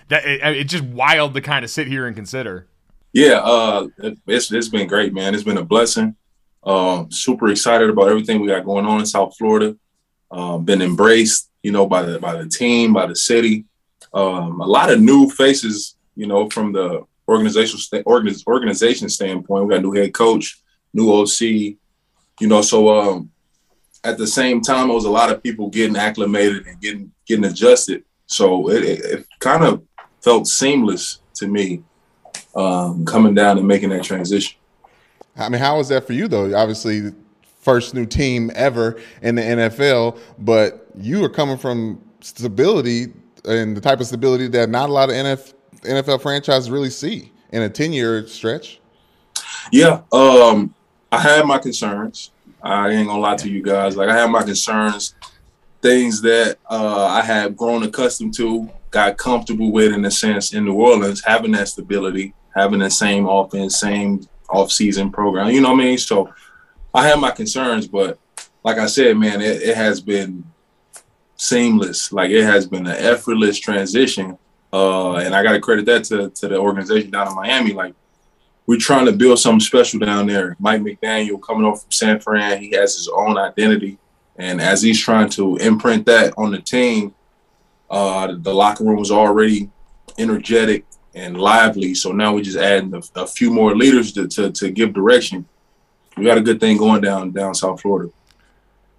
That it, it's just wild to kind of sit here and consider. Yeah, uh, it's it's been great, man. It's been a blessing. Um, super excited about everything we got going on in South Florida. Um, been embraced, you know, by the by the team, by the city. Um, a lot of new faces, you know, from the organizational st- organization standpoint. We got new head coach, new OC, you know. So um, at the same time, it was a lot of people getting acclimated and getting getting adjusted. So it, it, it kind of felt seamless to me um, coming down and making that transition. I mean, how was that for you though? Obviously, first new team ever in the NFL, but you are coming from stability and the type of stability that not a lot of NFL, NFL franchises really see in a 10 year stretch. Yeah, um, I had my concerns. I ain't gonna lie to you guys. Like I had my concerns, things that uh, I had grown accustomed to, got comfortable with in a sense in New Orleans, having that stability, having the same offense, same off-season program. You know what I mean? So I have my concerns, but like I said, man, it, it has been seamless. Like it has been an effortless transition. Uh, and I got to credit that to, to the organization down in Miami. Like we're trying to build something special down there. Mike McDaniel coming off from San Fran, he has his own identity. And as he's trying to imprint that on the team, uh, the locker room was already energetic and lively. So now we're just adding a, a few more leaders to, to, to give direction. We got a good thing going down down South Florida.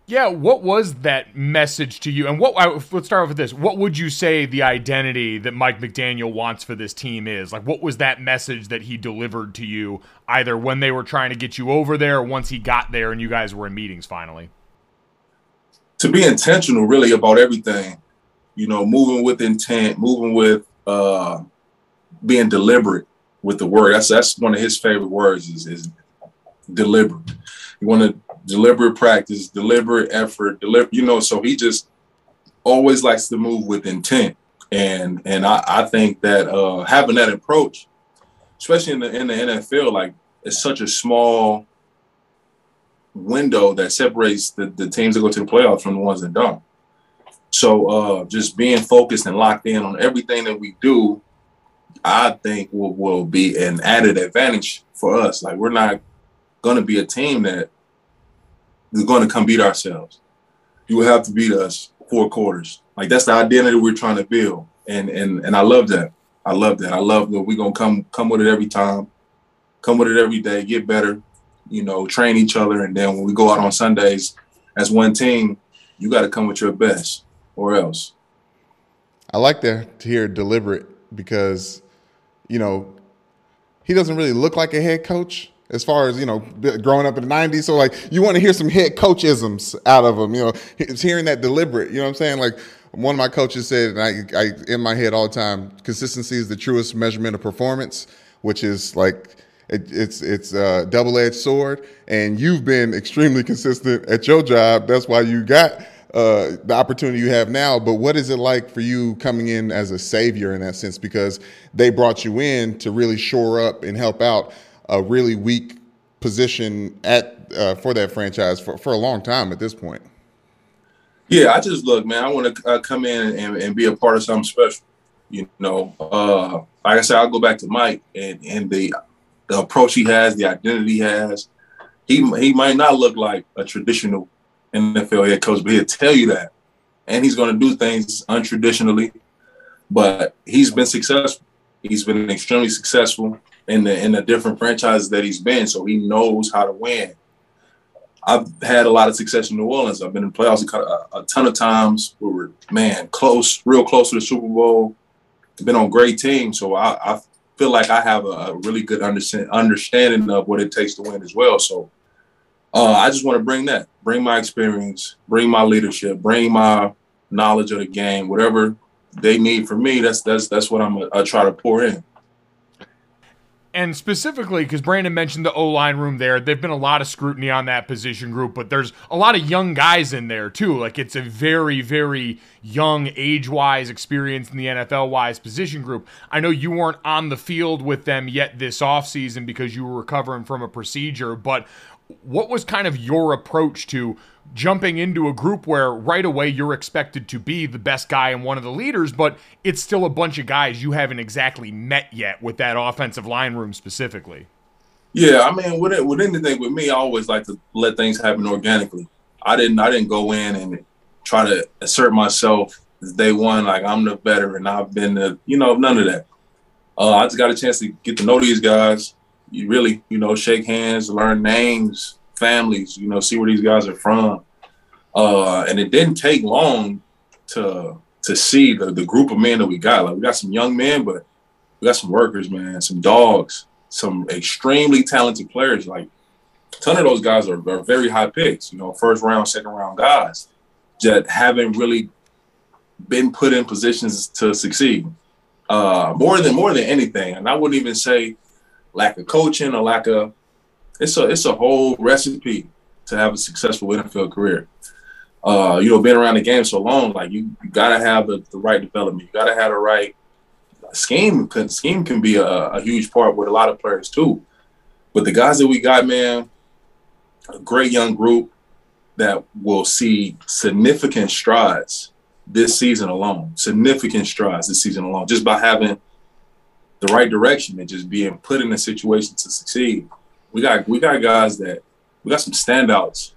Yeah, what was that message to you? And what let's start off with this. What would you say the identity that Mike McDaniel wants for this team is? Like what was that message that he delivered to you either when they were trying to get you over there or once he got there and you guys were in meetings finally? To be intentional really about everything. You know, moving with intent, moving with uh being deliberate with the word. That's that's one of his favorite words is is deliberate. You want to deliberate practice, deliberate effort, deliver. You know, so he just always likes to move with intent, and and I, I think that uh, having that approach, especially in the in the NFL, like it's such a small window that separates the, the teams that go to the playoffs from the ones that don't. So uh, just being focused and locked in on everything that we do, I think will, will be an added advantage for us. Like we're not going to be a team that is going to come beat ourselves. You will have to beat us four quarters. Like that's the identity we're trying to build, and and and I love that. I love that. I love that we're gonna come come with it every time, come with it every day, get better, you know, train each other, and then when we go out on Sundays as one team, you got to come with your best, or else. I like to hear deliberate because, you know, he doesn't really look like a head coach, as far as you know growing up in the 90s so like you want to hear some head coachisms out of him you know it's hearing that deliberate you know what i'm saying? Like one of my coaches said and I, I in my head all the time consistency is the truest measurement of performance which is like it, it's it's a double-edged sword. And you've been extremely consistent at your job. That's why you got uh, the opportunity you have now but what is it like for you coming in as a savior in that sense because they brought you in to really shore up and help out a really weak position at uh, for that franchise for, for a long time at this point. Yeah, I just look, man. I want to uh, come in and, and be a part of something special. You know, uh, like I said, I'll go back to Mike and and the the approach he has, the identity he has. He he might not look like a traditional NFL head coach, but he'll tell you that, and he's going to do things untraditionally. But he's been successful. He's been extremely successful in the in the different franchises that he's been, so he knows how to win. I've had a lot of success in New Orleans. I've been in playoffs a, a ton of times. We were man close, real close to the Super Bowl. Been on great teams, so I, I feel like I have a, a really good understand, understanding of what it takes to win as well. So uh, I just want to bring that, bring my experience, bring my leadership, bring my knowledge of the game, whatever they need from me. That's that's that's what I'm gonna try to pour in and specifically because Brandon mentioned the O line room there, there've been a lot of scrutiny on that position group, but there's a lot of young guys in there too. Like it's a very, very young, age wise, experience in the NFL wise position group. I know you weren't on the field with them yet this offseason because you were recovering from a procedure, but what was kind of your approach to jumping into a group where right away you're expected to be the best guy and one of the leaders, but it's still a bunch of guys you haven't exactly met yet with that offensive line room specifically? Yeah, I mean, with it, with anything with me, I always like to let things happen organically. I didn't I didn't go in and try to assert myself day one like I'm the veteran. I've been the you know none of that. Uh, I just got a chance to get to know these guys, you really, you know, shake hands, learn names, families, you know, see where these guys are from. Uh, and it didn't take long to to see the, the group of men that we got. Like we got some young men, but we got some workers, man, some dogs, some extremely talented players. Like a ton of those guys are, are very high picks, you know, first round, second round guys that haven't really been put in positions to succeed. Uh, more than more than anything, and I wouldn't even say lack of coaching or lack of it's a it's a whole recipe to have a successful NFL career. Uh, you know, being around the game so long, like you, you gotta have the, the right development. You gotta have the right scheme. Scheme can be a, a huge part with a lot of players too. But the guys that we got, man, a great young group that will see significant strides this season alone. Significant strides this season alone, just by having the right direction and just being put in a situation to succeed. We got we got guys that we got some standouts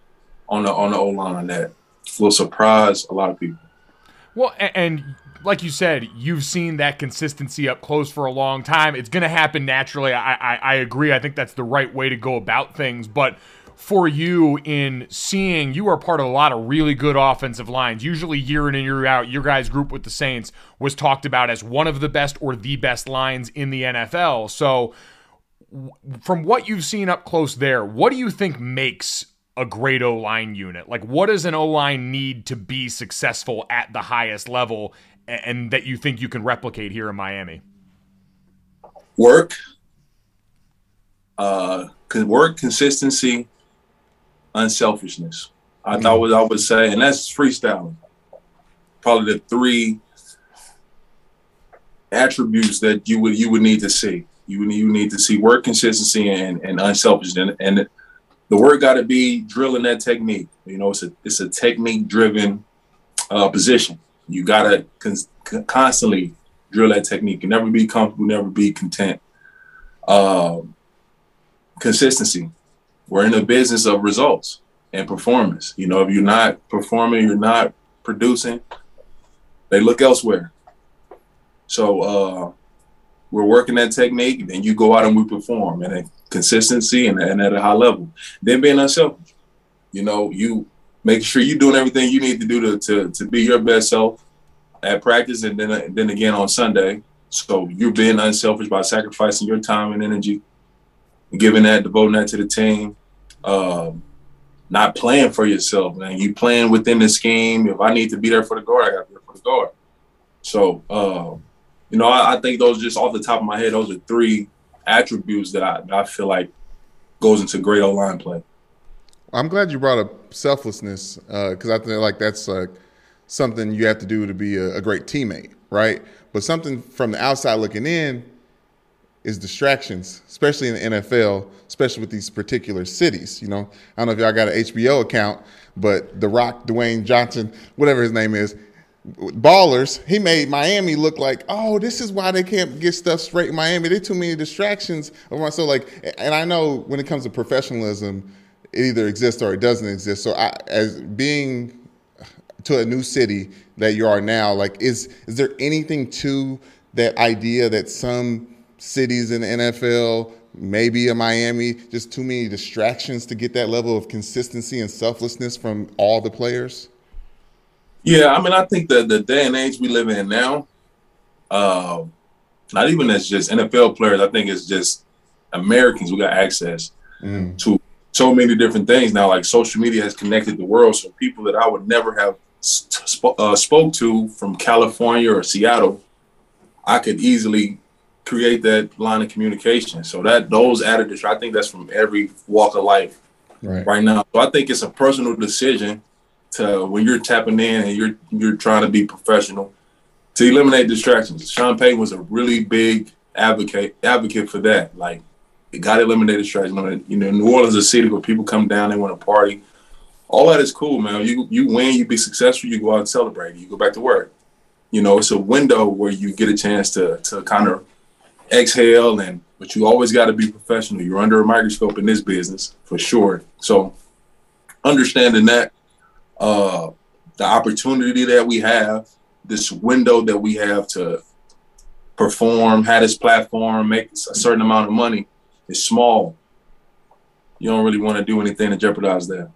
on the on the O line that will surprise a lot of people. Well, and like you said, you've seen that consistency up close for a long time. It's going to happen naturally. I, I, I agree. I think that's the right way to go about things. But for you in seeing you are part of a lot of really good offensive lines. Usually, year in and year out, your guys' group with the Saints was talked about as one of the best or the best lines in the NFL. So, from what you've seen up close there, what do you think makes a great O line unit? Like, what does an O line need to be successful at the highest level, and that you think you can replicate here in Miami? Work, uh, work, consistency, unselfishness. I mm-hmm. thought what I would say, and that's freestyling. Probably the three attributes that you would you would need to see. You would you need to see work consistency and, and unselfishness, and, and the work got to be drilling that technique. You know, it's a it's a technique driven uh, position. You got to con- constantly drill that technique. You never be comfortable, never be content. Um, consistency. We're in the business of results and performance. You know, if you're not performing, you're not producing, they look elsewhere. So uh, we're working that technique, and then you go out and we perform, and consistency and, and at a high level. Then being unselfish. You know, you make sure you're doing everything you need to do to, to, to be your best self at practice and then then again on Sunday. So you're being unselfish by sacrificing your time and energy, giving that, devoting that to the team, um, not playing for yourself, man. You playing within the scheme. If I need to be there for the guard, I got to be there for the guard. So, uh, you know, I, I, think those just off the top of my head, those are three attributes that I, that I feel like goes into great O line play. I'm glad you brought up selflessness because uh, I think like that's uh, something you have to do to be a, a great teammate, right? But something from the outside looking in is distractions, especially in the NFL, especially with these particular cities. You know, I don't know if y'all got an HBO account, but The Rock, Dwayne Johnson, whatever his name is, ballers, he made Miami look like, oh, this is why they can't get stuff straight in Miami. There's too many distractions. So like, and I know when it comes to professionalism, it either exists or it doesn't exist. So I, as being to a new city that you are now, like, is is there anything to that idea that some cities in the NFL, maybe a Miami, just too many distractions to get that level of consistency and selflessness from all the players? Yeah, I mean, I think the the day and age we live in now, uh, not even as just NFL players, I think it's just Americans. We got access mm. to so many different things now. Like social media has connected the world, so people that I would never have sp- uh, spoke to from California or Seattle, I could easily create that line of communication. So that those added, I think that's from every walk of life right. right now. So I think it's a personal decision to when you're tapping in and you're you're trying to be professional to eliminate distractions. Sean Payton was a really big advocate advocate for that. Like it got to eliminate distractions. You know, New Orleans is a city where people come down, they want to party. All that is cool, man. You you win, you be successful, you go out and celebrate, you go back to work. You know, it's a window where you get a chance to to kind of exhale and but you always got to be professional. You're under a microscope in this business for sure. So understanding that uh, the opportunity that we have, this window that we have to perform, have this platform, make a certain amount of money is small. You don't really want to do anything to jeopardize that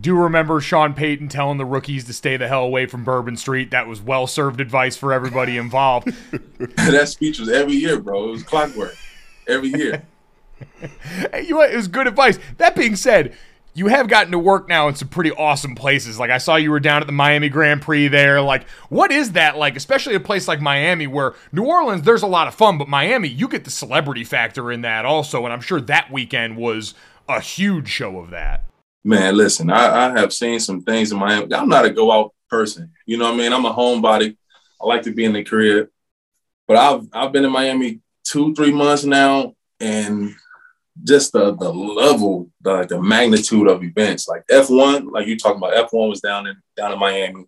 do remember Sean Payton telling the rookies to stay the hell away from Bourbon Street. That was well served advice for everybody involved. <laughs> that speech was every year, bro. It was clockwork every year. hey, <laughs> you know, it was good advice. That being said, you have gotten to work now in some pretty awesome places. Like I saw you were down at the Miami Grand Prix there. Like, what is that like? Especially a place like Miami, where New Orleans, there's a lot of fun, but Miami, you get the celebrity factor in that also. And I'm sure that weekend was a huge show of that. Man, listen, I, I have seen some things in Miami. I'm not a go out person. You know what I mean? I'm a homebody. I like to be in the crib. But I've I've been in Miami two, three months now, and just the the level, the the magnitude of events. Like F1, like you talking about F1 was down in down in Miami.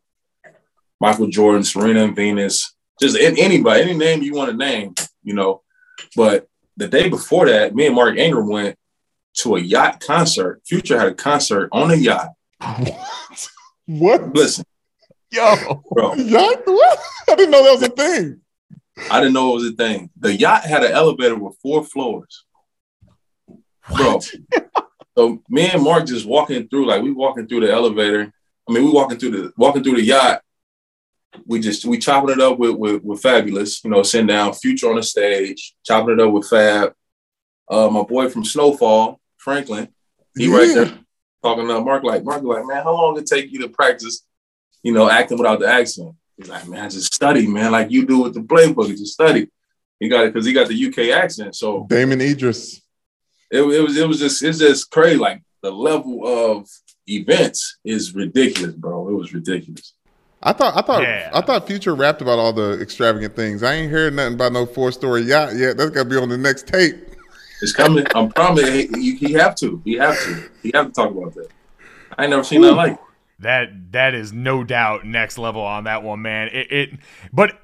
Michael Jordan, Serena and Venus, just anybody, any name you want to name, you know. But the day before that, me and Mark Ingram went to a yacht concert. Future had a concert on a yacht. What? <laughs> What? Listen, Yo, bro, Yacht? What? I didn't know that was a thing. I didn't know it was a thing. The yacht had an elevator with four floors. Bro. so me and Mark just walking through, like we walking through the elevator. I mean, we walking through the walking through the yacht. We just we chopping it up with with, with Fabolous, you know, sitting down, future on the stage, chopping it up with Fab. Uh, my boy from Snowfall, Franklin, he right there talking to Mark like, Mark like, man, how long it take you to practice, you know, acting without the accent? He's like, man, just study, man, like you do with the playbook, just study. He got it because he got the UK accent. So Damson Idris. it, it was it was just it's just crazy. Like the level of events is ridiculous, bro. It was ridiculous. I thought I thought Yeah. I thought Future rapped about all the extravagant things. I ain't heard nothing about no four story yacht yet. That's gotta be on the next tape. It's coming. I'm promising he, he, he have to. He have to. He have to talk about that. I ain't never seen that like that that is no doubt next level on that one, man. It, it but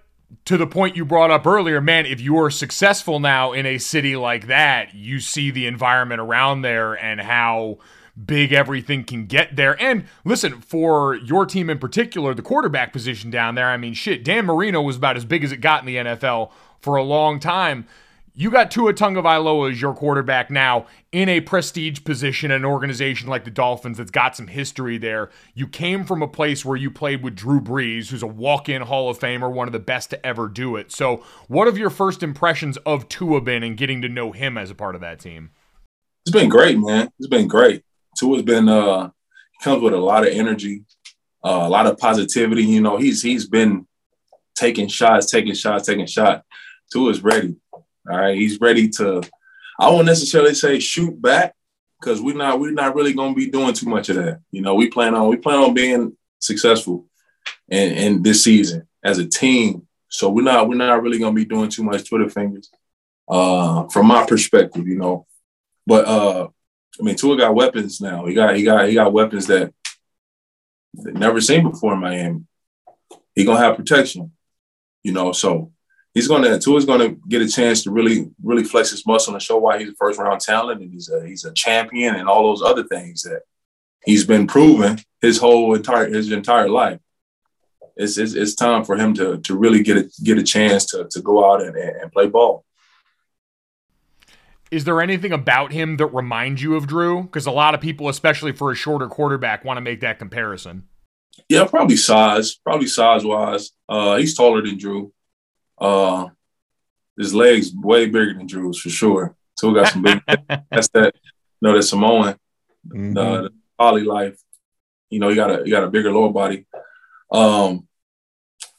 to the point you brought up earlier, man, if you are successful now in a city like that, you see the environment around there and how big everything can get there. And listen, for your team in particular, the quarterback position down there, I mean, shit, Dan Marino was about as big as it got in the NFL for a long time. You got Tua Tagovailoa as your quarterback now in a prestige position, in an organization like the Dolphins that's got some history there. You came from a place where you played with Drew Brees, who's a walk-in Hall of Famer, one of the best to ever do it. So, what have your first impressions of Tua been and getting to know him as a part of that team? It's been great, man. It's been great. Tua's been uh comes with a lot of energy, uh, a lot of positivity. You know, he's he's been taking shots, taking shots, taking shots. Tua's ready. All right. He's ready to I won't necessarily say shoot back because we're not we're not really gonna be doing too much of that. You know, we plan on we plan on being successful in, in this season as a team. So we're not we're not really gonna be doing too much Twitter fingers. Uh from my perspective, you know. But uh I mean Tua got weapons now. He got he got he got weapons that, that never seen before in Miami. He gonna have protection, you know. So he's gonna Tua's gonna get a chance to really really flex his muscle and show why he's a first round talent and he's a he's a champion and all those other things that he's been proven his whole entire his entire life. It's, it's, it's time for him to to really get a get a chance to to go out and, and play ball. Is there anything about him that reminds you of Drew? Because a lot of people, especially for a shorter quarterback, want to make that comparison. Yeah, probably size, probably size wise. Uh, he's taller than Drew. Uh, his legs way bigger than Drew's for sure. Still got some big. <laughs> that's that. You know, that Samoan, Mhm. the, the poly life. You know, you got a you got a bigger lower body. Um,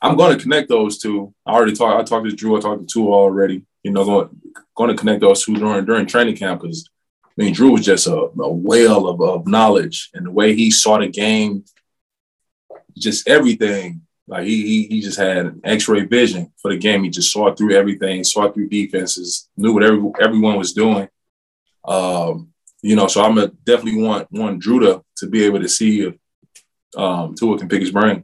I'm going to connect those two. I already talked. I talked to Drew. I talked to Tua already. You know, going going to connect those two during during training camp because I mean, Drew was just a, a whale of, of knowledge and the way he saw the game, just everything. Like he, he he just had X-ray vision for the game. He just saw through everything, saw through defenses, knew what every, everyone was doing. Um, you know, so I'm a definitely want want Drew to, to be able to see if um, Tua can pick his brain.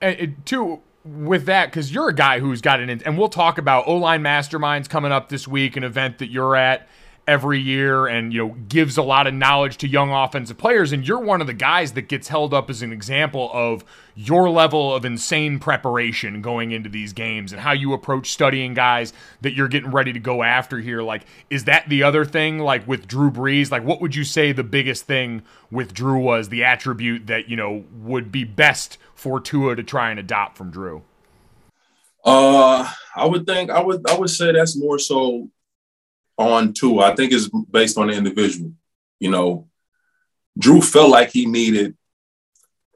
And it, too, with that, because you're a guy who's got an, and we'll talk about O line masterminds coming up this week, an event that you're at every year, and you know gives a lot of knowledge to young offensive players. And you're one of the guys that gets held up as an example of your level of insane preparation going into these games and how you approach studying guys that you're getting ready to go after here. Like, is that the other thing? Like with Drew Brees, like what would you say the biggest thing with Drew was the attribute that you know would be best for Tua to try and adopt from Drew? Uh, I would think I would I would say that's more so on Tua. I think it's based on the individual. You know, Drew felt like he needed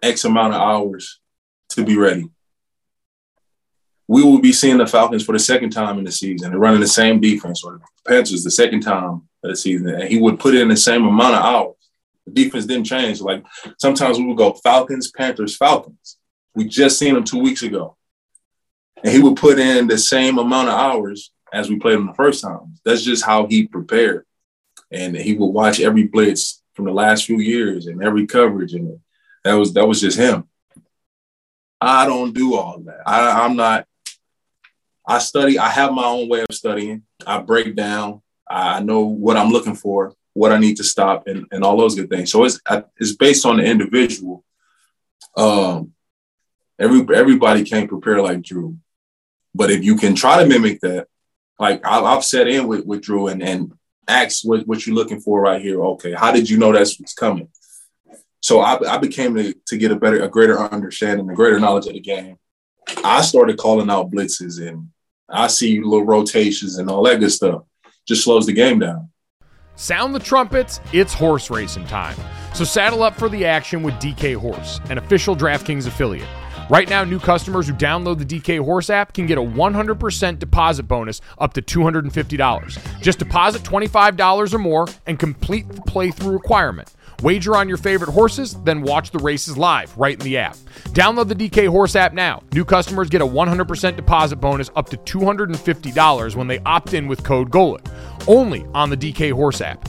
X amount of hours to be ready. We will be seeing the Falcons for the second time in the season and running the same defense, or the Panthers the second time of the season, and he would put in the same amount of hours. The defense didn't change. Like sometimes we would go Falcons, Panthers, Falcons. We just seen him two weeks ago, and he would put in the same amount of hours as we played him the first time. That's just how he prepared, and he would watch every blitz from the last few years and every coverage, and that was that was just him. I don't do all that. I, I'm not. I study. I have my own way of studying. I break down. I know what I'm looking for, what I need to stop, and, and all those good things. So it's it's based on the individual. Um, every everybody can't prepare like Drew, but if you can try to mimic that, like I, I've set in with, with Drew and and ask what, what you're looking for right here. Okay, how did you know that's what's coming? So I, I became to, to get a better, a greater understanding, a greater knowledge of the game. I started calling out blitzes and I see little rotations and all that good stuff. Just slows the game down. Sound the trumpets, it's horse racing time. So saddle up for the action with DK Horse, an official DraftKings affiliate. Right now, new customers who download the DK Horse app can get a 100% deposit bonus up to $250. Just deposit $25 or more and complete the playthrough requirement. Wager on your favorite horses, then watch the races live right in the app. Download the DK Horse app now. New customers get a 100% deposit bonus up to $250 when they opt in with code GOLIT. Only on the DK Horse app.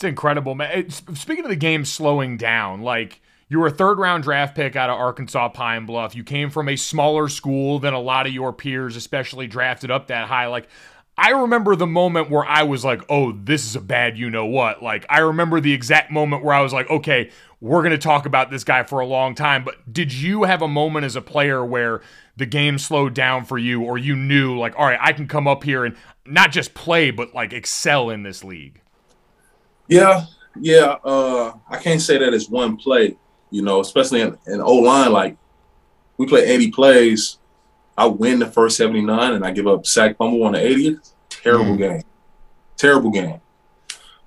It's incredible, man. Speaking of the game slowing down, like you were a third round draft pick out of Arkansas Pine Bluff. You came from a smaller school than a lot of your peers, especially drafted up that high. Like, I remember the moment where I was like, oh, this is a bad you know what. Like, I remember the exact moment where I was like, okay, we're going to talk about this guy for a long time. But did you have a moment as a player where the game slowed down for you, or you knew, like, all right, I can come up here and not just play, but like excel in this league? Yeah, yeah. Uh, I can't say that it's one play, you know, especially in, in O line. Like we play 80 plays, I win the first 79 and I give up sack fumble on the 80th. Terrible mm. game. Terrible game.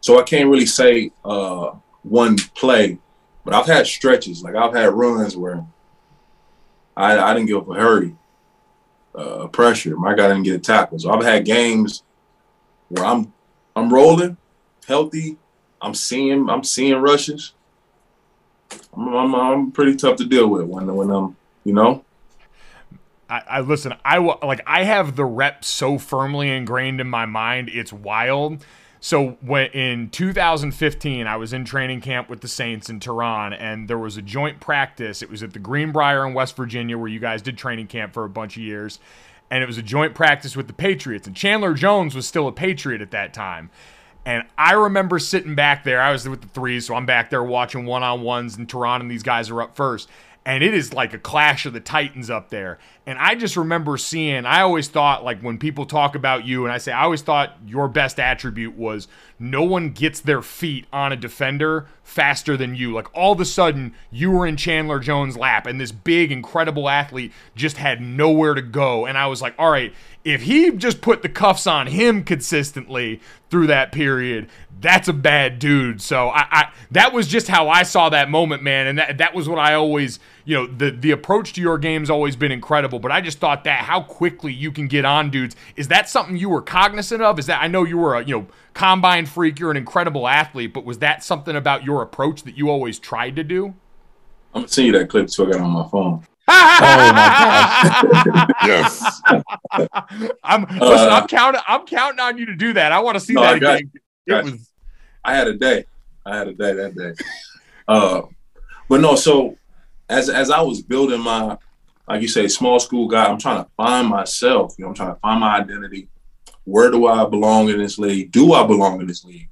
So I can't really say uh, one play, but I've had stretches. Like I've had runs where I, I didn't give up a hurry, uh, pressure. My guy didn't get a tackle. So I've had games where I'm I'm rolling, healthy, I'm seeing I'm seeing rushes. I'm, I'm, I'm pretty tough to deal with when when I'm you know. I, I listen. I like I have the rep so firmly ingrained in my mind. It's wild. So when in 2015, I was in training camp with the Saints in Terron, and there was a joint practice. It was at the Greenbrier in West Virginia, where you guys did training camp for a bunch of years, and it was a joint practice with the Patriots. And Chandler Jones was still a Patriot at that time, and I remember sitting back there. I was with the threes, so I'm back there watching one on ones, and Terron and these guys are up first. And it is like a clash of the Titans up there. And I just remember seeing, I always thought, like, when people talk about you, and I say, I always thought your best attribute was no one gets their feet on a defender faster than you. Like, all of a sudden, you were in Chandler Jones' lap, and this big, incredible athlete just had nowhere to go. And I was like, all right, if he just put the cuffs on him consistently through that period, that's a bad dude. So I, I, that was just how I saw that moment, man, and that that was what I always, you know, the the approach to your game's always been incredible. But I just thought that how quickly you can get on dudes is that something you were cognizant of? Is that I know you were a you know combine freak, you're an incredible athlete, but was that something about your approach that you always tried to do? I'm gonna send you that clip so I got on my phone oh my <laughs> gosh! yes. <laughs> I'm listen. Uh, I'm counting. I'm counting on you to do that. I want to see no, that again. It was. I had a day. I had a day that day. Uh, but no. So as as I was building my, like you say, small school guy, I'm trying to find myself. You know, I'm trying to find my identity. Where do I belong in this league? Do I belong in this league?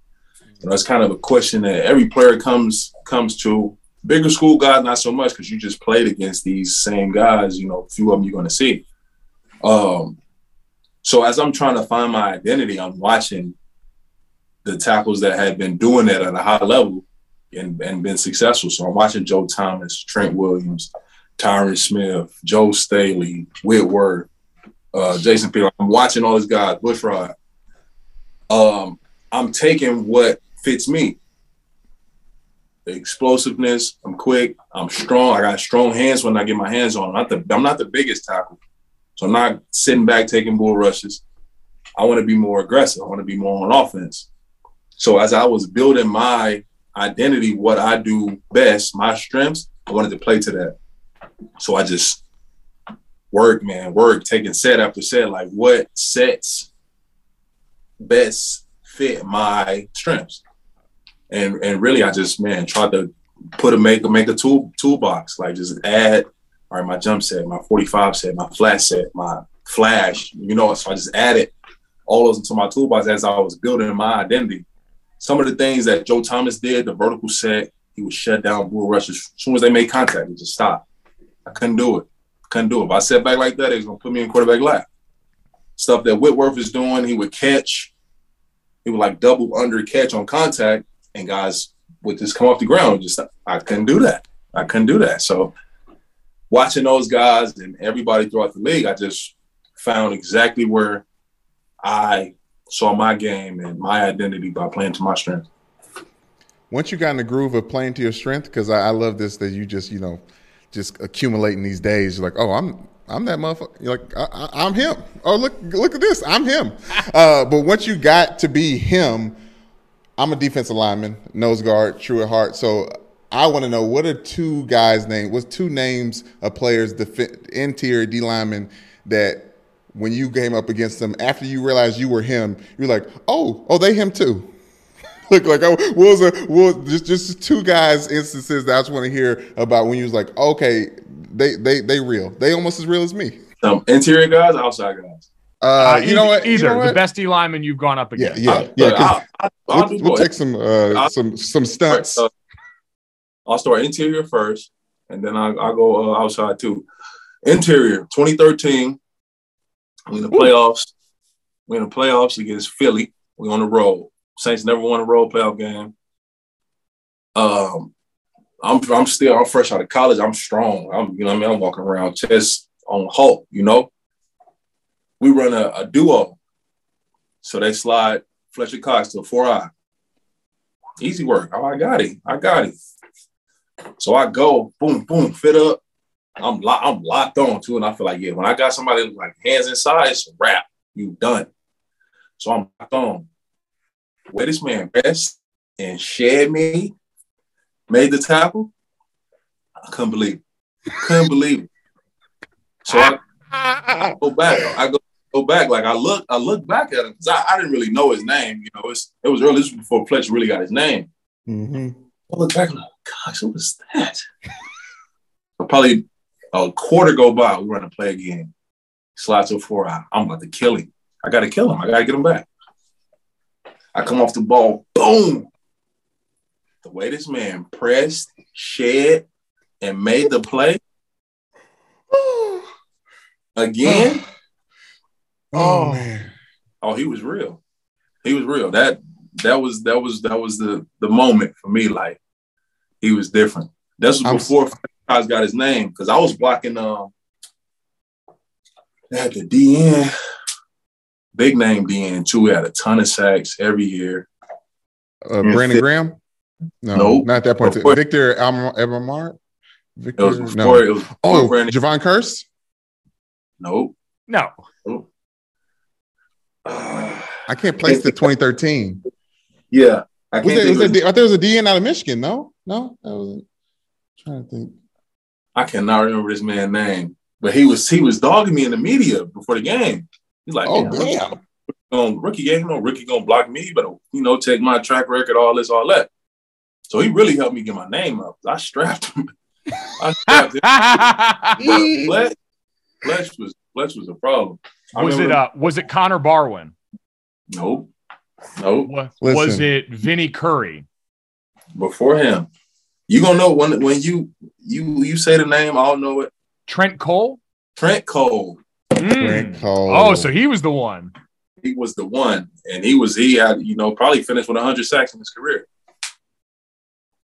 You know, it's kind of a question that every player comes comes to. Bigger school guys, not so much because you just played against these same guys. You know, a few of them you're going to see. Um, so as I'm trying to find my identity, I'm watching the tackles that had been doing that at a high level and, and been successful. So I'm watching Joe Thomas, Trent Williams, Tyron Smith, Joe Staley, Whitworth, uh, Jason Peter. I'm watching all these guys, Bushrod. Um, I'm taking what fits me the explosiveness. I'm quick. I'm strong. I got strong hands when I get my hands on. I'm not the I'm not the biggest tackle, so I'm not sitting back taking bull rushes. I want to be more aggressive. I want to be more on offense. So as I was building my identity, what I do best, my strengths, I wanted to play to that. So I just work, man, work, taking set after set, like what sets best fit my strengths? And and really I just man tried to put a make a make a tool toolbox like just add all right my jump set my 45 set my flat set my flash you know so I just added all those into my toolbox as I was building my identity. Some of the things that Joe Thomas did the vertical set he would shut down bull rushes. As soon as they made contact he just stopped. I couldn't do it couldn't do it if I set back like that he was gonna put me in quarterback lap stuff that Whitworth is doing he would catch he would like double under catch on contact and guys would just come off the ground. Just I couldn't do that. I couldn't do that. So watching those guys and everybody throughout the league, I just found exactly where I saw my game and my identity by playing to my strength. Once you got in the groove of playing to your strength, because I, I, love this that you just you know just accumulating these days. You're like, oh, I'm I'm that motherfucker. You're like, I, am him. Oh, look look at this, I'm him. <laughs> uh, but once you got to be him I'm a defensive lineman, nose guard, true at heart. So I want to know what are two guys' names? What's two names of players, the interior D linemen that when you came up against them after you realized you were him, you're like, oh, oh, they him too. <laughs> Look like I was a was just just two guys instances that I just want to hear about when you was like, okay, they they they real. They almost as real as me. Um, interior guys, outside guys. Uh, uh, you, know what? Either you know what? the best D lineman you've gone up against. Yeah, yeah, yeah. I'll, I'll, we'll, we'll take some uh, some some stats. Uh, I'll start interior first, and then I'll, I'll go uh, outside too. Interior, 2013. We in the playoffs. We in the playoffs against Philly. We on the road. Saints never won a road playoff game. Um, I'm I'm still I'm fresh out of college. I'm strong. I'm you know I mean I'm walking around chest on Hulk. You know we run a, a duo. So they slide Fletcher Cox to a four eye. Easy work. Oh, I got it. I got it. So I go, boom, boom, fit up. I'm lo- I'm locked on too, and I feel like yeah, when I got somebody like hands inside, it's a wrap. You done. So I'm locked on. Where this man rest and shed me, made the tackle. I couldn't believe it. Couldn't believe it. So I, I go back. I go go back, like I look, I look back at him because I, I, didn't really know his name. You know, it's, it was early. This was before Fletcher really got his name. Mm-hmm. I look back, like, gosh, what was that? probably a quarter go by, we run to play again. Slides to four. I, I'm about to kill him. I got to kill him. I got to get him back. I come off the ball, boom. The way this man pressed, shed, and made the play again. <sighs> Oh, oh man. Oh, he was real. He was real. That that was that was that was the the moment for me. Like he was different. This was before guys got his name because I was blocking. Um, they had the DN, big name DN too. We had a ton of sacks every year. Uh, Brandon fit. Graham. No, nope. not that point. Before, Victor Ebermart. Victor, it was before, no. it was oh, Brandon. Jevon Kearse. Nope. No. Nope. <sighs> I can't place the 2013. Yeah. I was there, was there, I thought there was a DN out of Michigan. No, no, that was I'm trying to think. I cannot remember this man's name, but he was he was dogging me in the media before the game. He's like, "Oh damn, on rookie game, you know, rookie gonna block me, but you know, take my track record, all this, all that." So he really helped me get my name up. I strapped him. <laughs> I strapped him. <laughs> but Fletch was Fletch was a problem. was it uh was it Connor Barwin? Nope. No, Wa- Listen. Was it Vinny Curry? before him. You gonna know when when you you you say the name, I'll know it. Trent Cole? Trent Cole. Mm. Oh, so he was the one. He was the one, and he was he had you know probably finished with 100 sacks in his career.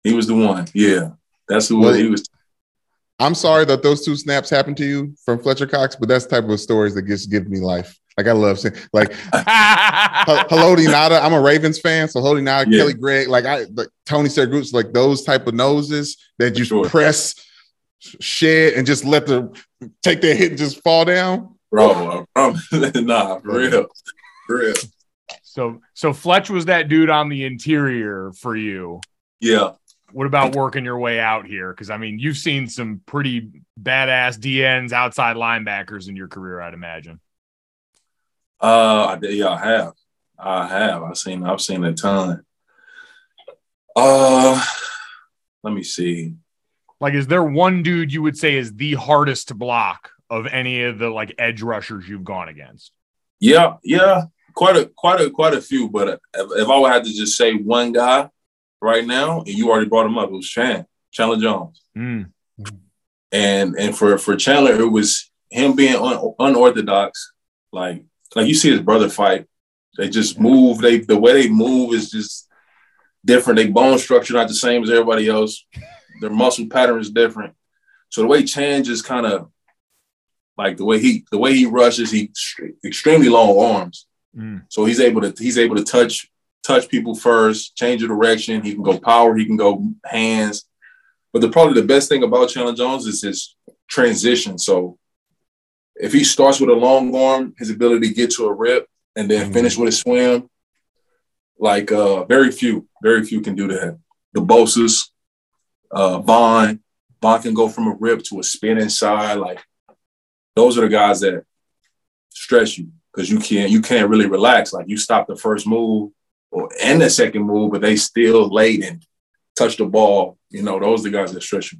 He was the one. Yeah, that's who Well- he was. I'm sorry that those two snaps happened to you from Fletcher Cox, but that's the type of stories that just give me life. Like I love saying, like <laughs> H- Haloti Ngata. I'm a Ravens fan, so Haloti Ngata, Yeah. Kelly Gregg, like I, like Tony Siragusa, like those type of noses that you Sure. press, shed, and just let the take their hit and just fall down. Bro, I promise. <laughs> nah, for real, for real. so so Fletch was that dude on the interior for you. Yeah, What about working your way out here? Because I mean, you've seen some pretty badass DNs, outside linebackers in your career, I'd imagine. uh, I yeah, I have, I have. I've seen, I've seen a ton. Uh, let me see. Like, is there one dude you would say is the hardest to block of any of the like edge rushers you've gone against? Yeah, yeah, quite a quite a quite a few. But if, if I would have to just say one guy right now, and you already brought him up, it was Chan Chandler Jones. Mm. And and for for Chandler, it was him being un, unorthodox. Like like you see his brother fight, they just move. They the way they move is just different. They bone structure not the same as everybody else. Their muscle pattern is different. So the way Chan just kind of like the way he the way he rushes, he extremely long arms. Mm. So he's able to he's able to touch touch people first, change the direction. He can go power, he can go hands. But the probably the best thing about Chandler Jones is his transition. So if he starts with a long arm, his ability to get to a rip and then Mhm. finish with a swim, like uh, very few, very few can do that. The Bosa's, uh, Von, Von can go from a rip to a spin inside. Like those are the guys that stress you because you can't you can't really relax. Like you stop the first move or and the second move, but they still late and touch the ball. You know, those are the guys that stress you.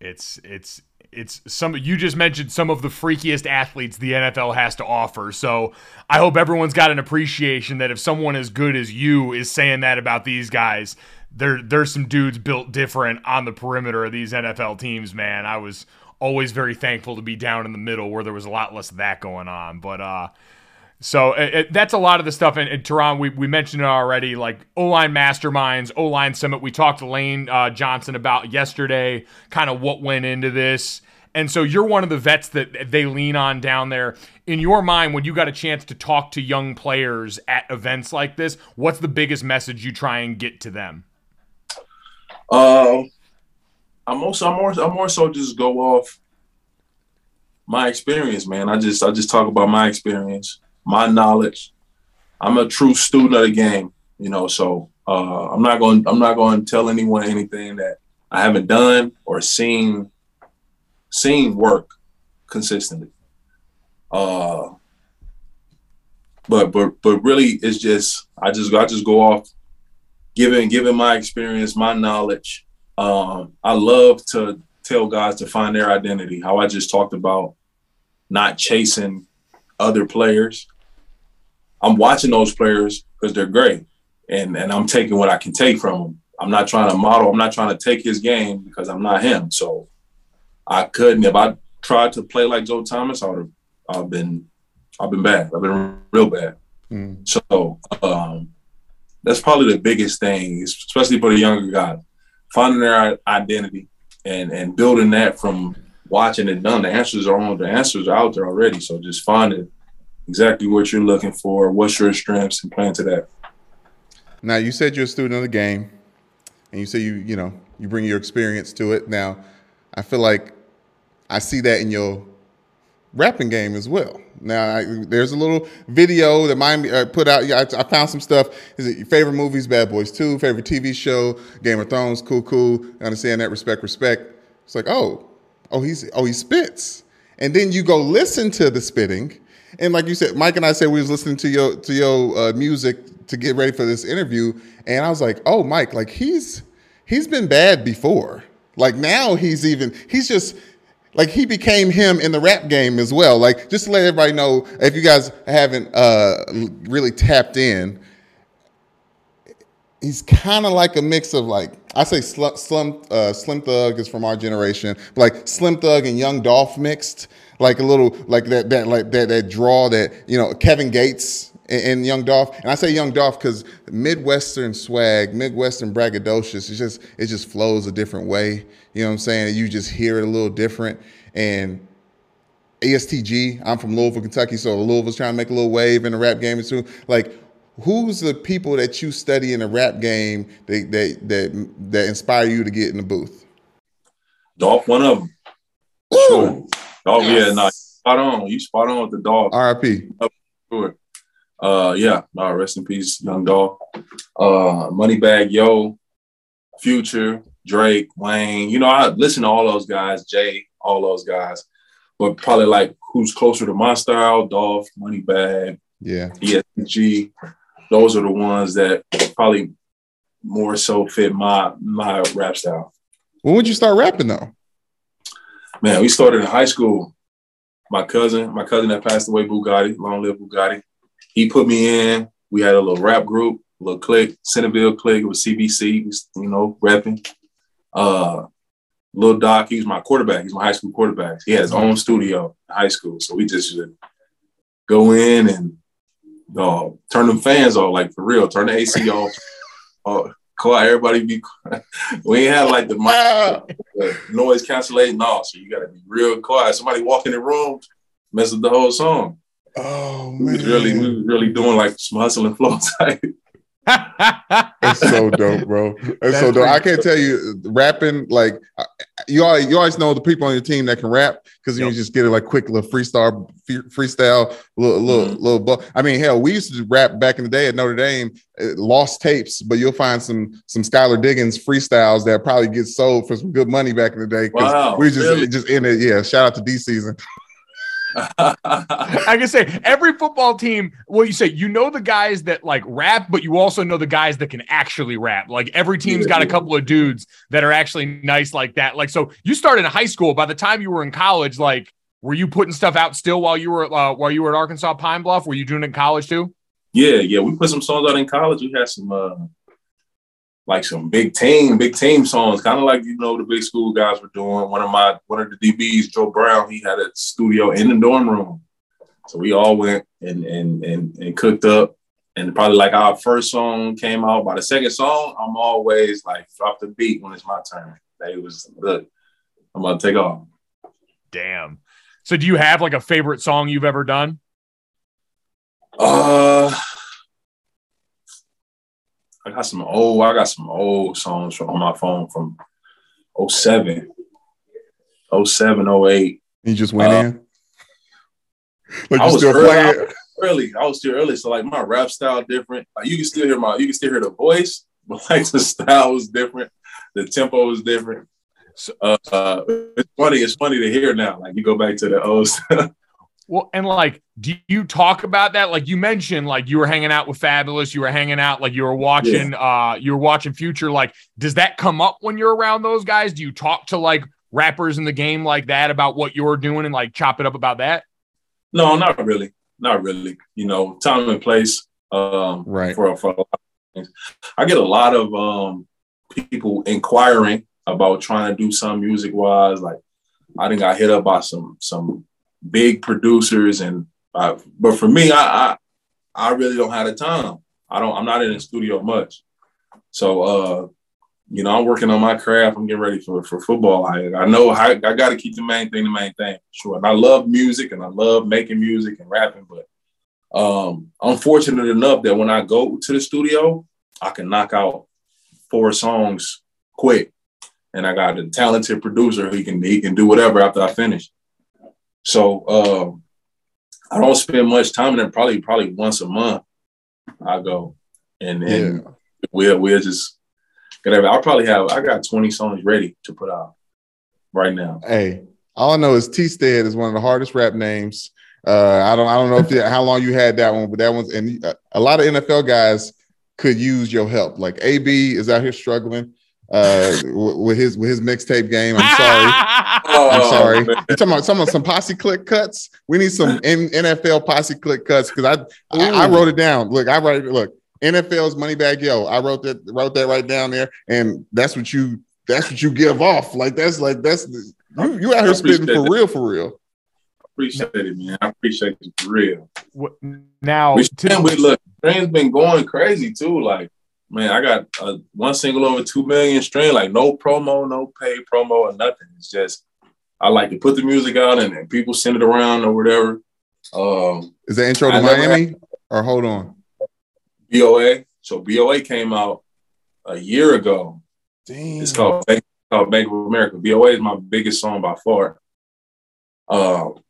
It's it's it's some you just mentioned some of the freakiest athletes the NFL has to offer. So I hope everyone's got an appreciation that if someone as good as you is saying that about these guys, there there's some dudes built different on the perimeter of these NFL teams, man. I was always very thankful to be down in the middle where there was a lot less of that going on. But uh so it, it- that's a lot of the stuff in, Terron. We, we mentioned it already, like O line masterminds, O line summit. We talked to Lane uh, Johnson about yesterday, kind of what went into this. And so you're one of the vets that they lean on down there. In your mind, when you got a chance to talk to young players at events like this, what's the biggest message you try and get to them? Uh, I'm also I'm more I'm more so just go off my experience, man. I just I just talk about my experience, my knowledge. I'm a true student of the game, you know. So uh, I'm not going I'm not going to tell anyone anything that I haven't done or seen seen work consistently. Uh, but but but really, it's just I just I just go off giving giving my experience, my knowledge. Um, I love to tell guys to find their identity. How I just talked about not chasing other players. I'm watching those players because they're great, and and I'm taking what I can take from them. I'm not trying to model. I'm not trying to take his game because I'm not him. So I couldn't. If I tried to play like Joe Thomas, I would have. I've been. I've been bad. I've been real bad. Mm. So um, that's probably the biggest thing, especially for the younger guys, finding their identity and and building that from watching it done. The answers are on. The answers are out there already. So just finding exactly what you're looking for, what's your strengths, and playing to that. Now you said you're a student of the game, and you say you you know you bring your experience to it. Now, I feel like I see that in your rapping game as well. Now, I, there's a little video that Miami uh, put out. Yeah, I, I found some stuff. Is it your favorite movies? Bad Boys Two. Favorite TV show? Game of Thrones. Cool, cool. I understand that. Respect, respect. It's like, oh, oh, he's oh he spits, and then you go listen to the spitting, and like you said, Mike and I said we was listening to your to your uh, music to get ready for this interview, and I was like, oh, Mike, like he's he's been bad before. Like now he's even he's just like he became him in the rap game as well. Like just to let everybody know, if you guys haven't uh, really tapped in, he's kind of like a mix of like I say Slim Slim, uh, Slim Thug is from our generation, like Slim Thug and Young Dolph mixed, like a little like that that like that that draw that you know Kevin Gates and, and Young Dolph, and I say Young Dolph because Midwestern swag, Midwestern braggadocious, it just it just flows a different way. You know what I'm saying? You just hear it a little different and. EST Gee, I'm from Louisville, Kentucky, so Louisville's trying to make a little wave in the rap game too. Like who's the people that you study in the rap game that that that, that inspire you to get in the booth? Dolph, one of them. Sure. Oh yes. yeah, no, spot on. You spot on with the dog. R.I.P. Sure. Uh, yeah, no, rest in peace, young dog. Uh, Moneybagg Yo, Future, Drake, Wayne. You know, I listen to all those guys, Jay, all those guys. But probably like who's closer to my style, Dolph, Moneybagg, yeah, ESG those are the ones that probably more so fit my my rap style. When would you start rapping though? Man, we started in high school. My cousin, my cousin that passed away, Bugatti, long live Bugatti. He put me in. We had a little rap group, a little clique, Centerville clique. It was CBC, you know, rapping. Uh, Little Doc, he was my quarterback. He's my high school quarterback. He had his own studio in high school. So we just go in and uh, turn them fans off, like for real. Turn the AC off. <laughs> Uh, quiet, everybody be quiet. <laughs> we ain't had like the, mic, <laughs> the noise cancellation. No, so you gotta be real quiet. Somebody walk in the room, mess up the whole song. Oh man. We was really, we was really doing like some hustle and flow <laughs> type. It's so dope, bro. It's so dope. I can't tell you rapping like you always, you always know the people on your team that can rap because you just get it like quick little freestyle freestyle little little mm-hmm. little. I mean, hell, we used to rap back in the day at Notre Dame, uh, lost tapes, but you'll find some some Skylar Diggins freestyles that probably get sold for some good money back in the day. Wow, we just really? just in it. Yeah, shout out to D season. <laughs> <laughs> I can say every football team, well, you say you know the guys that like rap, but you also know the guys that can actually rap. Like every team's got a couple of dudes that are actually nice like that. Like, so you started in high school. By the time you were in college, like, were you putting stuff out still while you were uh, while you were at Arkansas Pine Bluff? Were you doing it in college too? Yeah, yeah, we put some songs out in college. We had some uh, like some big team, big team songs, kind of like you know the big school guys were doing. One of my one of the DBs, Joe Brown, he had a studio in the dorm room, so we all went and and and, and cooked up. And probably like our first song came out. By the second song, I'm always like drop the beat when it's my turn. They was good. I'm gonna take off. Damn. So do you have like a favorite song you've ever done? Uh I got some old, I got some old songs from, on my phone from 07, 07, 08. You just went uh, in? Like I was still early, playing? I was early. I was still early. So like my rap style different. Like you can still hear my, you can still hear the voice, <laughs> but like the style was different. The tempo was different. So, uh, uh, it's funny. It's funny to hear now. Like you go back to the old <laughs> stuff. Well, and like, do you talk about that? Like you mentioned, like you were hanging out with Fabolous, you were hanging out, like you were watching, yeah. uh, you were watching Future. Like, does that come up when you're around those guys? Do you talk to like rappers in the game like that about what you're doing and like chop it up about that? No, not really, not really. You know, time and place. Um, right. For, for a lot of things. I get a lot of um people inquiring about trying to do some music wise. Like, I think I hit up by some some big producers and uh, but for me, I, I I really don't have the time. I don't. I'm not in the studio much. So uh, you know, I'm working on my craft. I'm getting ready for for football. I I know I, I got to keep the main thing the main thing. Sure. And I love music and I love making music and rapping, but um, I'm fortunate enough that when I go to the studio, I can knock out four songs quick, and I got a talented producer who can he can do whatever after I finish. So um, I don't spend much time in there. Probably probably once a month I go, and then yeah. we'll we'll just whatever. I'll probably have I got twenty songs ready to put out right now. Hey, all I know is T Stead is one of the hardest rap names. Uh, I don't I don't know if you, <laughs> how long you had that one, but that one's and a lot of NFL guys could use your help. Like AB is out here struggling uh, with his with his mixtape game. I'm sorry. <laughs> oh, I'm sorry. You're talking about some of some posse click cuts? We need some N- NFL posse click cuts because I, I, I wrote it down. Look, I write look. NFL's Moneybagg Yo. I wrote that wrote that right down there, and that's what you that's what you give off. Like that's like that's you you out here spitting for real for real. Appreciate it, man. I appreciate it for real. Now, we, to- we look, streams been going crazy too. Like, man, I got uh, one single over two million stream. Like, no promo, no paid promo, or nothing. It's just I like to put the music out and, and people send it around or whatever. Um, Is that intro to Miami had, or hold on? BOA. So BOA came out a year ago. Damn. It's called Bank, called Bank of America. BOA is my biggest song by far. Um,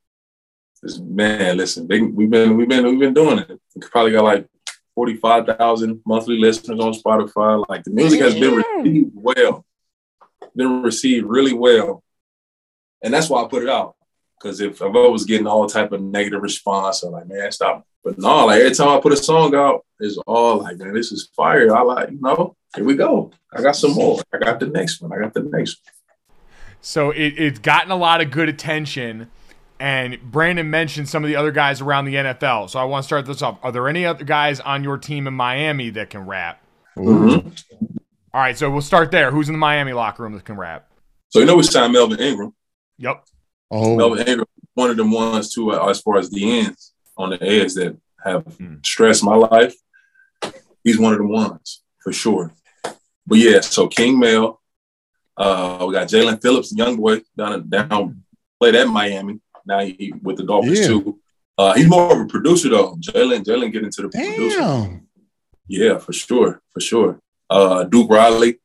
man, listen, they, we've been we've been we've been doing it. We probably got like forty five thousand monthly listeners on Spotify. Like the music has been received well, been received really well, and that's why I put it out. Because if, if I was getting all type of negative response, I'm like, man, stop. But no, like every time I put a song out, it's all like, man, this is fire. I like, you know, here we go. I got some more. I got the next one. I got the next one. So it, it's gotten a lot of good attention. And Brandon mentioned some of the other guys around the NFL. So I want to start this off. Are there any other guys on your team in Miami that can rap? Mm-hmm. All right, so we'll start there. Who's in the Miami locker room that can rap? So you know we signed Melvin Ingram. Yep. Oh. Melvin Ingram, one of them ones too, uh, as far as the ends on the edge that have mm. stressed my life. He's one of the ones for sure. But yeah, so King Mel, uh, we got Jalen Phillips, young boy down down played at Miami. Now he with the Dolphins yeah. too. Uh, he's more of a producer though. Jalen, Jalen get into the Damn. producer. Yeah, for sure, for sure. Uh, Duke Riley.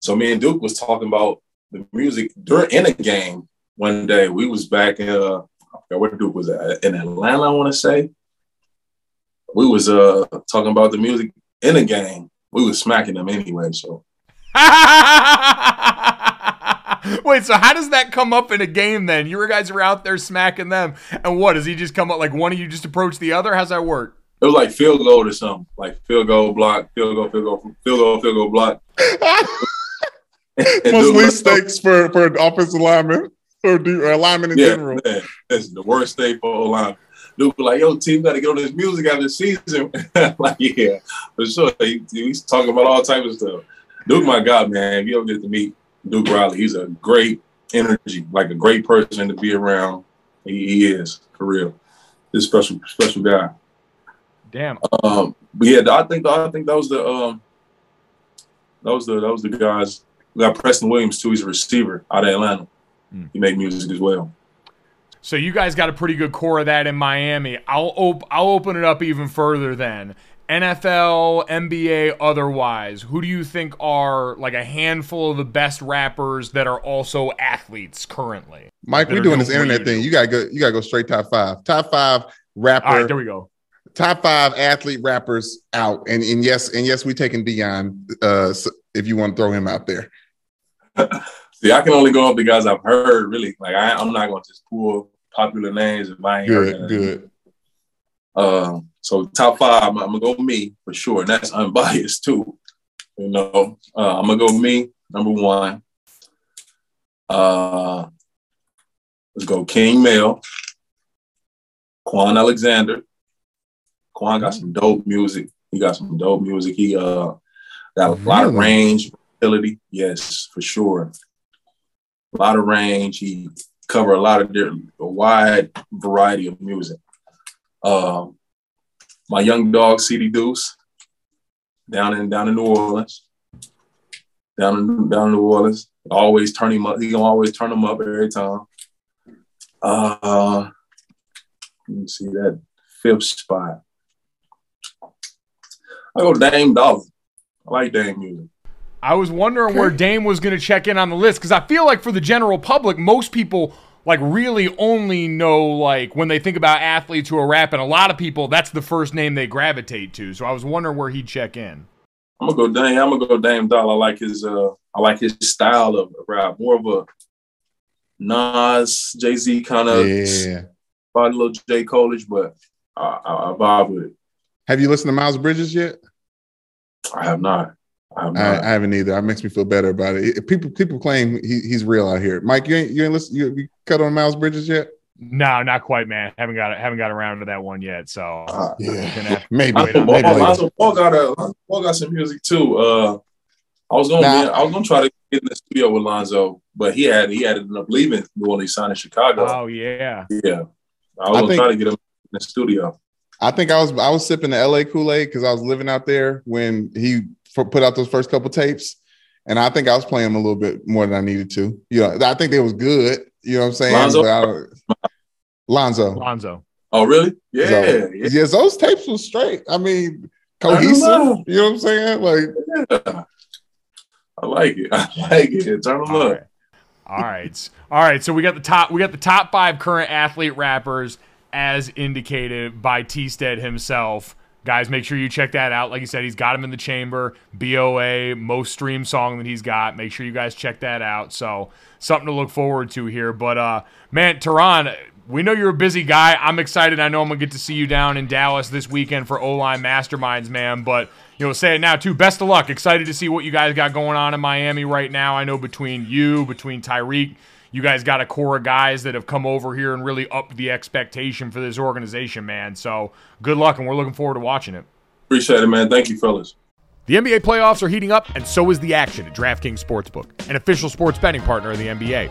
So me and Duke was talking about the music during in a game one day. We was back in uh, where Duke was at in Atlanta, I want to say. We was uh talking about the music in a game. We was smacking them anyway. So <laughs> Wait, so how does that come up in a game then? You guys are out there smacking them. And what, does he just come up like one of you just approach the other? How's that work? It was like field goal or something. Like field goal block, field goal, field goal, field goal, field goal block. <laughs> Mostly stakes for, for an offensive lineman or do, lineman in yeah, general. Man, that's the worst thing for a lineman. Dude, like, yo, team got to get on this music after the season. <laughs> like, yeah, for sure. He, he's talking about all types of stuff. Duke, my God, man, if you don't get to meet Duke Riley, he's a great energy, like a great person to be around. He, he is for real. This special, special guy. Damn. Um, but yeah, I think I think that was the um, that was the that was the guys. We got Preston Williams too. He's a receiver out of Atlanta. Mm. He make music as well. So you guys got a pretty good core of that in Miami. I'll op- I'll open it up even further then. NFL, NBA, otherwise, who do you think are like a handful of the best rappers that are also athletes currently? Mike, we're doing this internet thing. You gotta go. You gotta go straight top five. Top five rapper. All right, there we go. Top five athlete rappers out, and and yes, and yes, we taking Dion. Uh, if you want to throw him out there. <laughs> See, I can only go off the guys I've heard. Really, like I, am not going to just pull popular names if I ain't good, heard. Good. Um, so top five, I'm, I'm, gonna go me for sure, and that's <laughs> unbiased too. You know, uh, I'm gonna go me number one. Uh, let's go King Mel, Kwon Alexander. Kwon got some dope music. He got some dope music. He uh got a lot of range, ability. Yes, for sure. A lot of range. He cover a lot of different, a wide variety of music. Um, my young dog, CD Deuce, down in down in New Orleans, down in down in New Orleans. Always turn him up. He gonna always turn him up every time. Uh, let me see that fifth spot. I go Dame Dollar. I like Dame music. I was wondering where Dame was going to check in on the list because I feel like for the general public, most people like really only know like when they think about athletes who are rapping. A lot of people, that's the first name they gravitate to. So I was wondering where he'd check in. I'm gonna go Dame. I'm gonna go Dame Doll. I like his uh, I like his style of rap. More of a Nas, Jay Z kind of, yeah. probably a little J College, but I, I, I vibe with it. Have you listened to Miles Bridges yet? I have not. I, I, I, haven't either. That makes me feel better about it. People people claim he, he's real out here. Mike, you ain't you ain't listen. You, you cut on Miles Bridges yet? No, not quite, man. Haven't got haven't got around to that one yet. So Uh, yeah, <laughs> maybe. I maybe Paul, later. Lonzo Ball got a Lonzo Ball got some music too. Uh, I was gonna Nah. be, I was gonna try to get in the studio with Lonzo, but he had he had ended up leaving New Orleans, signed in Chicago. oh yeah. Yeah, I was I gonna think- try to get him in the studio. I think I was I was sipping the LA Kool Aid because I was living out there when he f- put out those first couple tapes, and I think I was playing them a little bit more than I needed to. You know, I think they was good. You know what I'm saying? Lonzo? But I Lonzo. Lonzo. Oh, really? Yeah, So, yeah. yes, those tapes was straight. I mean, cohesive. know. You know what I'm saying? Like, yeah. I like it. <laughs> I like it. Turn them All up. right. All right. All right. So we got the top we got the top five current athlete rappers as indicated by T Stead himself. Guys, make sure you check that out. Like you said, he's got him in the chamber. BOA, most stream song that he's got. Make sure you guys check that out. So something to look forward to here. But uh man, Terron, we know you're a busy guy. I'm excited. I know I'm gonna get to see you down in Dallas this weekend for O line masterminds, man. But you know, say it now too. Best of luck. Excited to see what you guys got going on in Miami right now. I know between you, between Tyreek, you guys got a core of guys that have come over here and really upped the expectation for this organization, man. So good luck, and we're looking forward to watching it. Appreciate it, man. Thank you, fellas. The NBA playoffs are heating up, and so is the action at DraftKings Sportsbook, an official sports betting partner of the NBA.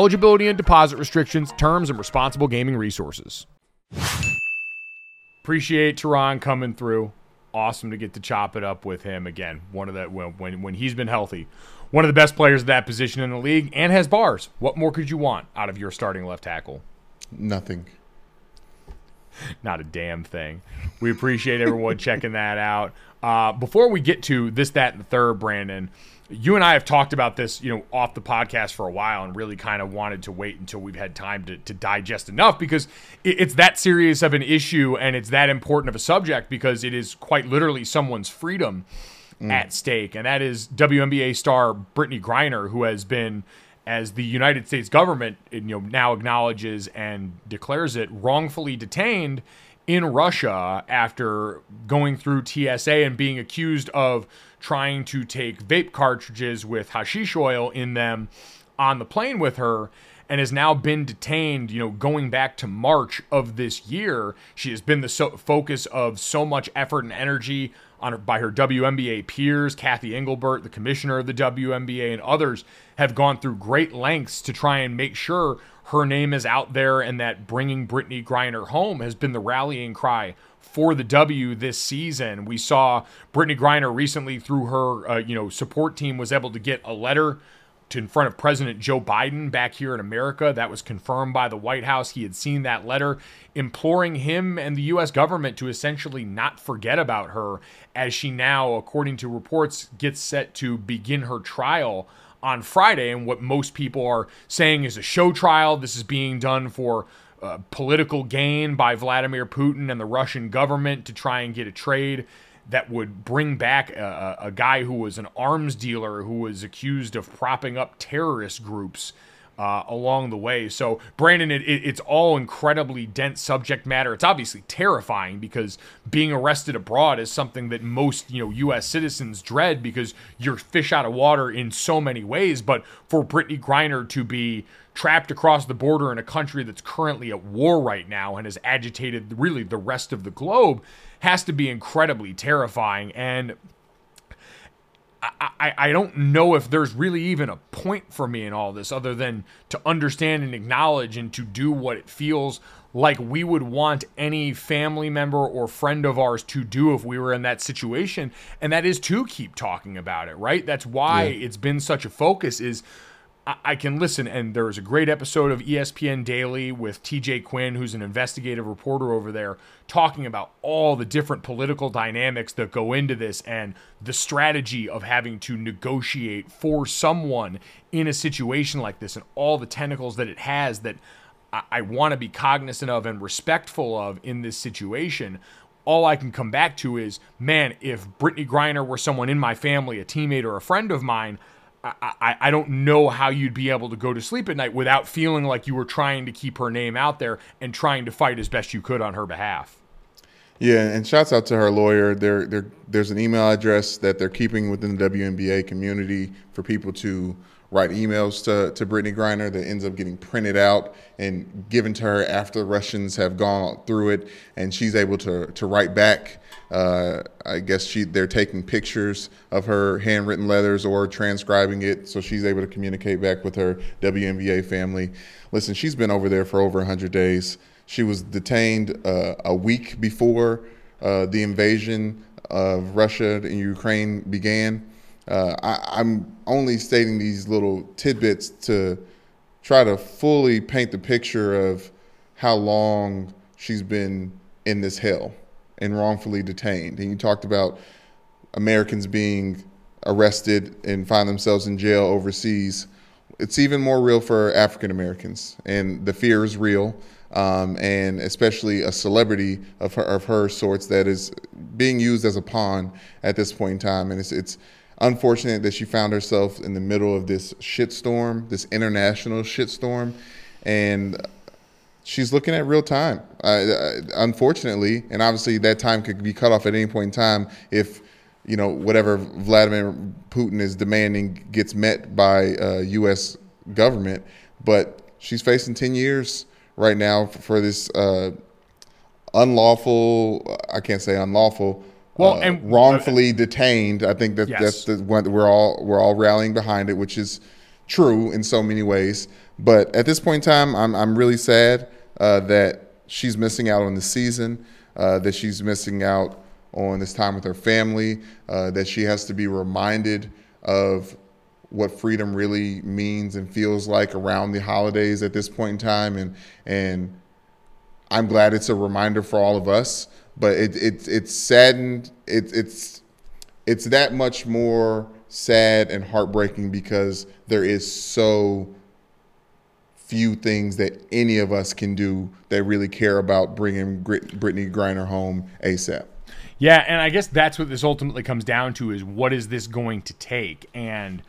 eligibility and deposit restrictions, terms, and responsible gaming resources. Appreciate Terron coming through. Awesome to get to chop it up with him again. One of the when when, when he's been healthy, one of the best players at that position in the league, and has bars. What more could you want out of your starting left tackle? nothing. not a damn thing. We appreciate everyone checking that out. Uh, before we get to this, that, and the third, Brandon, you and I have talked about this, you know, off the podcast for a while, and really kind of wanted to wait until we've had time to, to digest enough because it, it's that serious of an issue and it's that important of a subject because it is quite literally someone's freedom mm. at stake, and that is WNBA star Brittney Griner, who has been as the United States government you know now acknowledges and declares it wrongfully detained in Russia after going through TSA and being accused of trying to take vape cartridges with hashish oil in them on the plane with her and has now been detained, you know, going back to March of this year. She has been the so- focus of so much effort and energy on her, by her WNBA peers. Cathy Engelbert, the commissioner of the WNBA, and others have gone through great lengths to try and make sure her name is out there and that bringing Brittney Griner home has been the rallying cry for the W this season. We saw Brittney Griner recently through her, uh, you know, support team was able to get a letter to in front of President Joe Biden back here in America. That was confirmed by the White House. He had seen that letter imploring him and the U.S. government to essentially not forget about her as she now, according to reports, gets set to begin her trial on Friday. And what most people are saying is a show trial. This is being done for uh, political gain by Vladimir Putin and the Russian government to try and get a trade that would bring back a, a, guy who was an arms dealer who was accused of propping up terrorist groups uh, along the way. So, Brandon, it, it, it's all incredibly dense subject matter. It's obviously terrifying because being arrested abroad is something that most you know U.S. citizens dread because you're fish out of water in so many ways. But for Brittney Griner to be trapped across the border in a country that's currently at war right now and has agitated really the rest of the globe has to be incredibly terrifying. And I, I don't know if there's really even a point for me in all this other than to understand and acknowledge and to do what it feels like we would want any family member or friend of ours to do if we were in that situation and that is to keep talking about it right that's why yeah. it's been such a focus is I can listen, and there was a great episode of ESPN Daily with TJ Quinn, who's an investigative reporter over there, talking about all the different political dynamics that go into this and the strategy of having to negotiate for someone in a situation like this and all the tentacles that it has that I, I want to be cognizant of and respectful of in this situation. All I can come back to is, man, if Brittney Griner were someone in my family, a teammate or a friend of mine, I, I don't know how you'd be able to go to sleep at night without feeling like you were trying to keep her name out there and trying to fight as best you could on her behalf. Yeah, and shouts out to her lawyer. There, there, there's an email address that they're keeping within the WNBA community for people to write emails to, to Brittney Griner that ends up getting printed out and given to her after the Russians have gone through it, and she's able to to write back. Uh, I guess she they're taking pictures of her handwritten letters or transcribing it, so she's able to communicate back with her WNBA family. Listen, she's been over there for over 100 days. She was detained uh, a week before uh, the invasion of Russia and Ukraine began uh, I, I'm only stating these little tidbits to try to fully paint the picture of how long she's been in this hell and wrongfully detained. And you talked about Americans being arrested and find themselves in jail overseas. It's even more real for African Americans, and the fear is real. Um, and especially a celebrity of her, of her sorts that is being used as a pawn at this point in time. And it's, it's unfortunate that she found herself in the middle of this shitstorm, this international shitstorm, and she's looking at real time. Uh, unfortunately, and obviously that time could be cut off at any point in time if you know whatever Vladimir Putin is demanding gets met by uh, U.S. government. But she's facing ten years right now for this uh, unlawful. I can't say unlawful well, uh, and wrongfully detained. I think that yes. that's the one we're all we're all rallying behind it, which is true in so many ways. But at this point in time, I'm I'm really sad uh, that she's missing out on the season, uh, that she's missing out on this time with her family, uh, that she has to be reminded of what freedom really means and feels like around the holidays at this point in time, and and I'm glad it's a reminder for all of us but it, it it's saddened. It, it's it's that much more sad and heartbreaking because there is so few things that any of us can do that really care about bringing Brittney Griner home ASAP. Yeah, and I guess that's what this ultimately comes down to is what is this going to take? And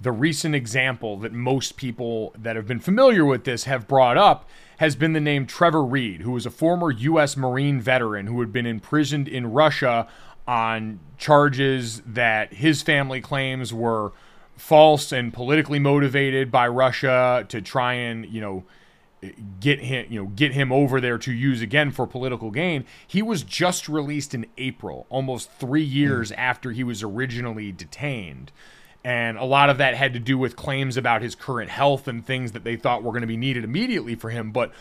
the recent example that most people that have been familiar with this have brought up has been the name Trevor Reed, who was a former U.S. Marine veteran who had been imprisoned in Russia on charges that his family claims were false and politically motivated by Russia to try and, you know, get him, you know, get him over there to use again for political gain. He was just released in April, almost 3 years mm. after he was originally detained. And a lot of that had to do with claims about his current health and things that they thought were going to be needed immediately for him. But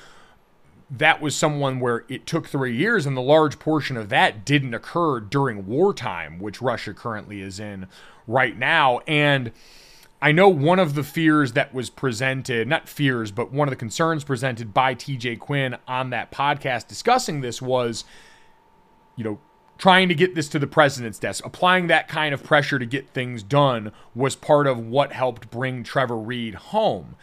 that was someone where it took three years, and the large portion of that didn't occur during wartime, which Russia currently is in right now. And I know one of the fears that was presented, not fears, but one of the concerns presented by TJ Quinn on that podcast discussing this was, you know, trying to get this to the president's desk, applying that kind of pressure to get things done was part of what helped bring Trevor Reed home.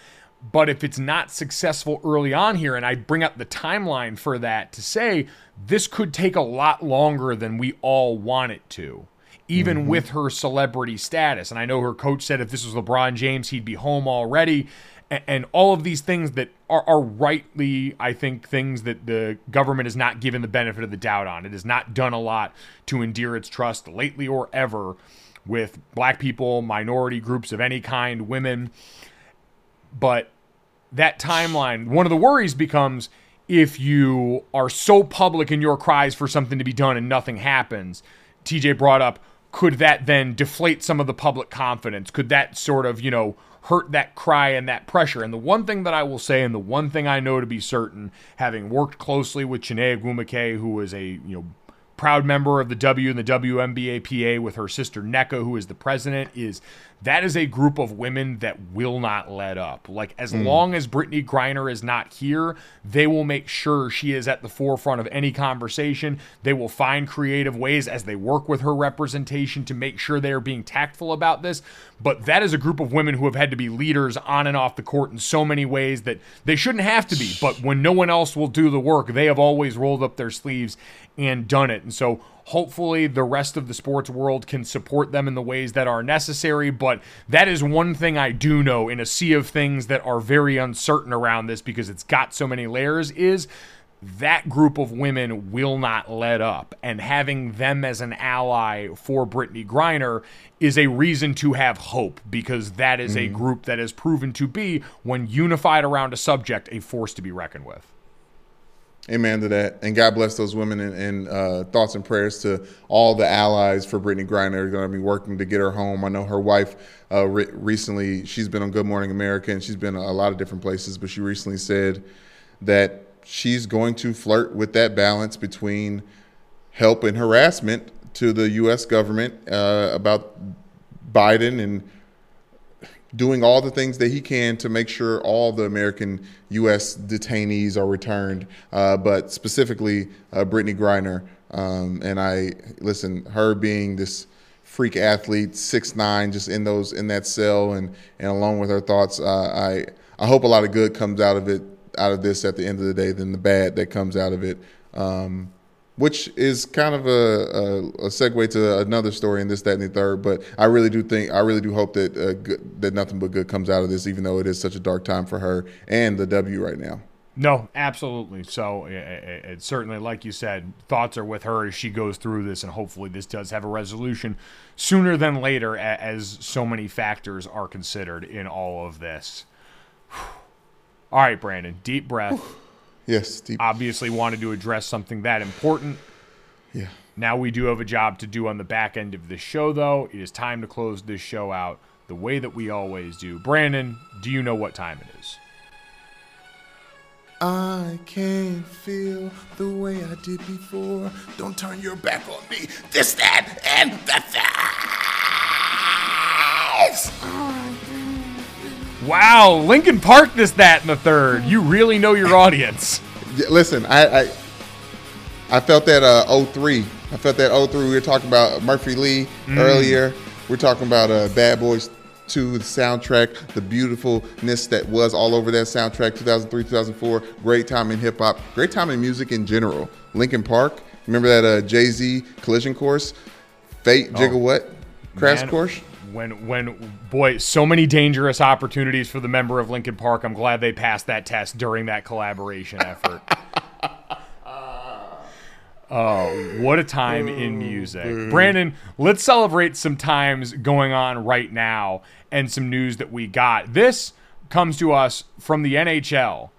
But if it's not successful early on here, and I bring up the timeline for that to say this could take a lot longer than we all want it to, even mm-hmm. with her celebrity status. And I know her coach said if this was LeBron James, he'd be home already and, all of these things that are, are rightly, I think, things that the government has not given the benefit of the doubt on. It has not done a lot to endear its trust lately or ever with black people, minority groups of any kind, women. But that timeline, one of the worries becomes if you are so public in your cries for something to be done and nothing happens. TJ brought up could that then deflate some of the public confidence? Could that sort of, you know, hurt that cry and that pressure? And the one thing that I will say, and the one thing I know to be certain, having worked closely with Chiney Ogwumike, who is a, you know, proud member of the W and the WNBAPA with her sister Nneka, who is the president, is that is a group of women that will not let up. Like as mm. long as Brittney Griner is not here, they will make sure she is at the forefront of any conversation. They will find creative ways as they work with her representation to make sure they are being tactful about this. But that is a group of women who have had to be leaders on and off the court in so many ways that they shouldn't have to be. But when no one else will do the work, they have always rolled up their sleeves and done it. And so hopefully the rest of the sports world can support them in the ways that are necessary. But that is one thing I do know in a sea of things that are very uncertain around this because it's got so many layers is that group of women will not let up. And having them as an ally for Brittney Griner is a reason to have hope because that is mm-hmm. a group that has proven to be, when unified around a subject, a force to be reckoned with. Amen to that. And God bless those women and, and uh, thoughts and prayers to all the allies for Brittney Griner. Are going to be working to get her home. I know her wife uh, re- recently, she's been on Good Morning America and she's been a lot of different places, but she recently said that she's going to flirt with that balance between help and harassment to the U.S. government uh, about Biden and doing all the things that he can to make sure all the American U.S. detainees are returned, uh, but specifically uh, Brittney Griner. Um, and I listen, her being this freak athlete, six nine, just in those in that cell, and and along with her thoughts, uh, I I hope a lot of good comes out of it, out of this at the end of the day, than the bad that comes out of it. Um, which is kind of a, a, a, segue to another story in this, that, and the third. But I really do think, I really do hope that uh, good, that nothing but good comes out of this, even though it is such a dark time for her and the W right now. No, absolutely. So uh, uh, uh, it, it, certainly, like you said, thoughts are with her as she goes through this, and hopefully this does have a resolution sooner than later, as so many factors are considered in all of this. <sighs> All right, Brandon, deep breath. Yes. Deep. Obviously, wanted to address something that important. Yeah. Now we do have a job to do on the back end of this show, though. It is time to close this show out the way that we always do. Brandon, do you know what time it is? I can feel the way I did before. Don't turn your back on me. This, that, and the Wow, Linkin Park, this, that, and the third. You really know your audience. Listen, I, I, I felt that uh, 03. I felt that 03. We were talking about Murphy Lee mm. earlier. We're talking about uh, Bad Boys 2, the soundtrack, the beautifulness that was all over that soundtrack, 2003, 2004. Great time in hip hop. Great time in music in general. Linkin Park. Remember that uh, Jay Z collision course? Fate, oh, Jigga What? Crash man, course? When when boy, so many dangerous opportunities for the member of Linkin Park. I'm glad they passed that test during that collaboration effort. <laughs> Oh, what a time in oh, music. Brandon, let's celebrate some times going on right now and some news that we got. This comes to us from the NHL.